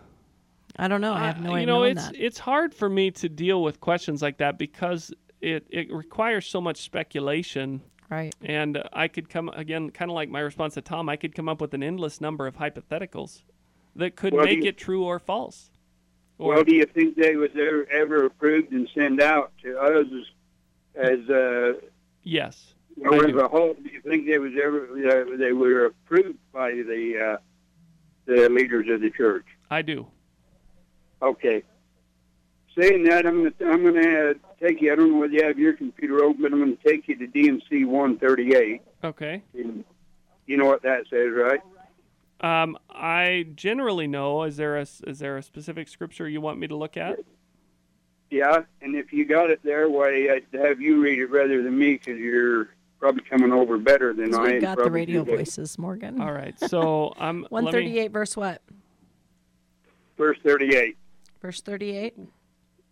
I don't know. I have no uh, you know, it's that. it's hard for me to deal with questions like that because it, it requires so much speculation. Right. And I could come again, kind of like my response to Tom. I could come up with an endless number of hypotheticals that could Well, make you- it true or false. Or, Well, do you think they was ever, ever approved and sent out to us as, as uh, yes, or as a whole? Do you think they was ever uh, they were approved by the uh, the leaders of the church? I do. Okay. Saying that, I'm gonna I'm gonna take you. I don't know whether you have your computer open, but I'm gonna take you to D&C 138. Okay. And you know what that says, right? Um, I generally know. Is there a is there a specific scripture you want me to look at? Yeah, and if you got it there, why I'd have you read it rather than me because you're probably coming over better than I. we've got the radio do. voices, Morgan. All right. So <laughs> I'm 138 verse what? Verse 38. Verse 38.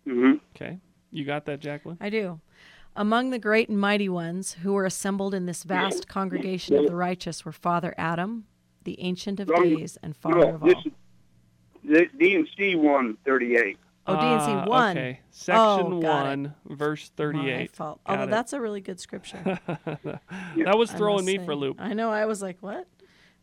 Mm-hmm. Okay. You got that, Jacqueline? I do. Among the great and mighty ones who were assembled in this vast congregation of the righteous were Father Adam, the Ancient of Wrong. Days and Father No, of this all. is the D&C one thirty eight. Oh, D&C Ah, 1. Okay. Section Oh, got it. 1, verse My 38. fault. Got Although it. that's a really good scripture. <laughs> that was throwing me say. for a loop. I know. I was like, what?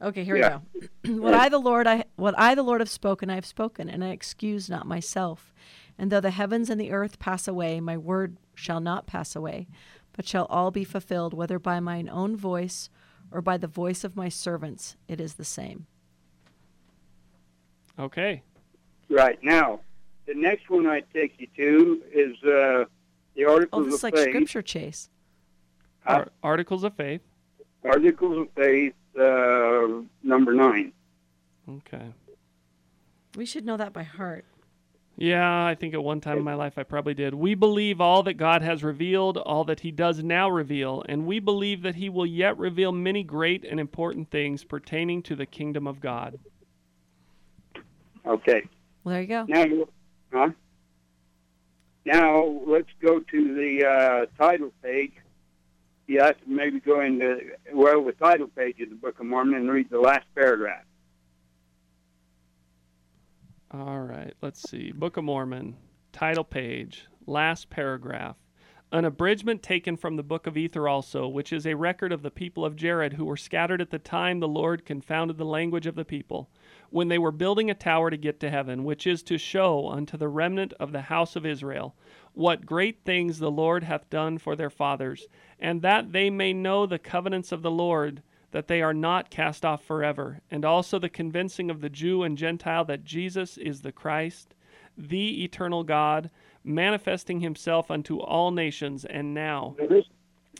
Okay, here Yeah. we go. <clears throat> what I the Lord I what I the Lord have spoken, I have spoken, and I excuse not myself. And though the heavens and the earth pass away, my word shall not pass away, but shall all be fulfilled, whether by mine own voice or by the voice of my servants, it is the same. Okay. Right now, the next one I take you to is uh, the Oh, Articles this is of like Faith. scripture chase. Ar- Articles of Faith. Articles of Faith, uh, number nine. Okay. We should know that by heart. Yeah, I think at one time in my life I probably did. We believe all that God has revealed, all that He does now reveal, and we believe that He will yet reveal many great and important things pertaining to the kingdom of God. Okay. Well, there you go. Now, huh? Now let's go to the uh, title page. You have to maybe go into well the title page of the Book of Mormon and read the last paragraph. All right, let's see. Book of Mormon, title page, last paragraph. An abridgment taken from the book of Ether also, which is a record of the people of Jared who were scattered at the time the Lord confounded the language of the people, when they were building a tower to get to heaven, which is to show unto the remnant of the house of Israel what great things the Lord hath done for their fathers, and that they may know the covenants of the Lord, that they are not cast off forever, and also the convincing of the Jew and Gentile that Jesus is the Christ, the eternal God, manifesting himself unto all nations, and now. Now, this,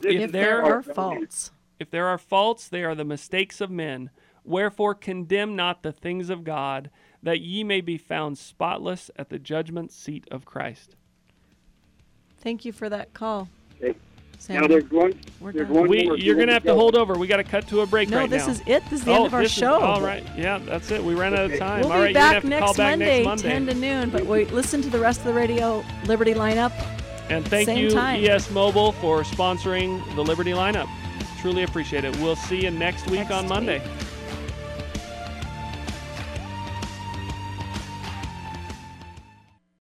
this If If there are faults, If there are faults, they are the mistakes of men. Wherefore condemn not the things of God, that ye may be found spotless at the judgment seat of Christ. thank you for that call. Okay. Sam. Now there's one. We're there's done. one We, more. you're going to have to hold over. We got to cut to a break now. no, right this now. is it. This is the oh, end of our this is- show. all right. Yeah, that's it. We ran out of time. We'll all be right, back, you're have next, to call back Monday, next Monday. 10 to noon. But wait, listen to the rest of the Radio Liberty lineup. And thank Same you, time. ES Mobile, for sponsoring the Liberty lineup. Truly appreciate it. We'll see you next week Next on Monday. week.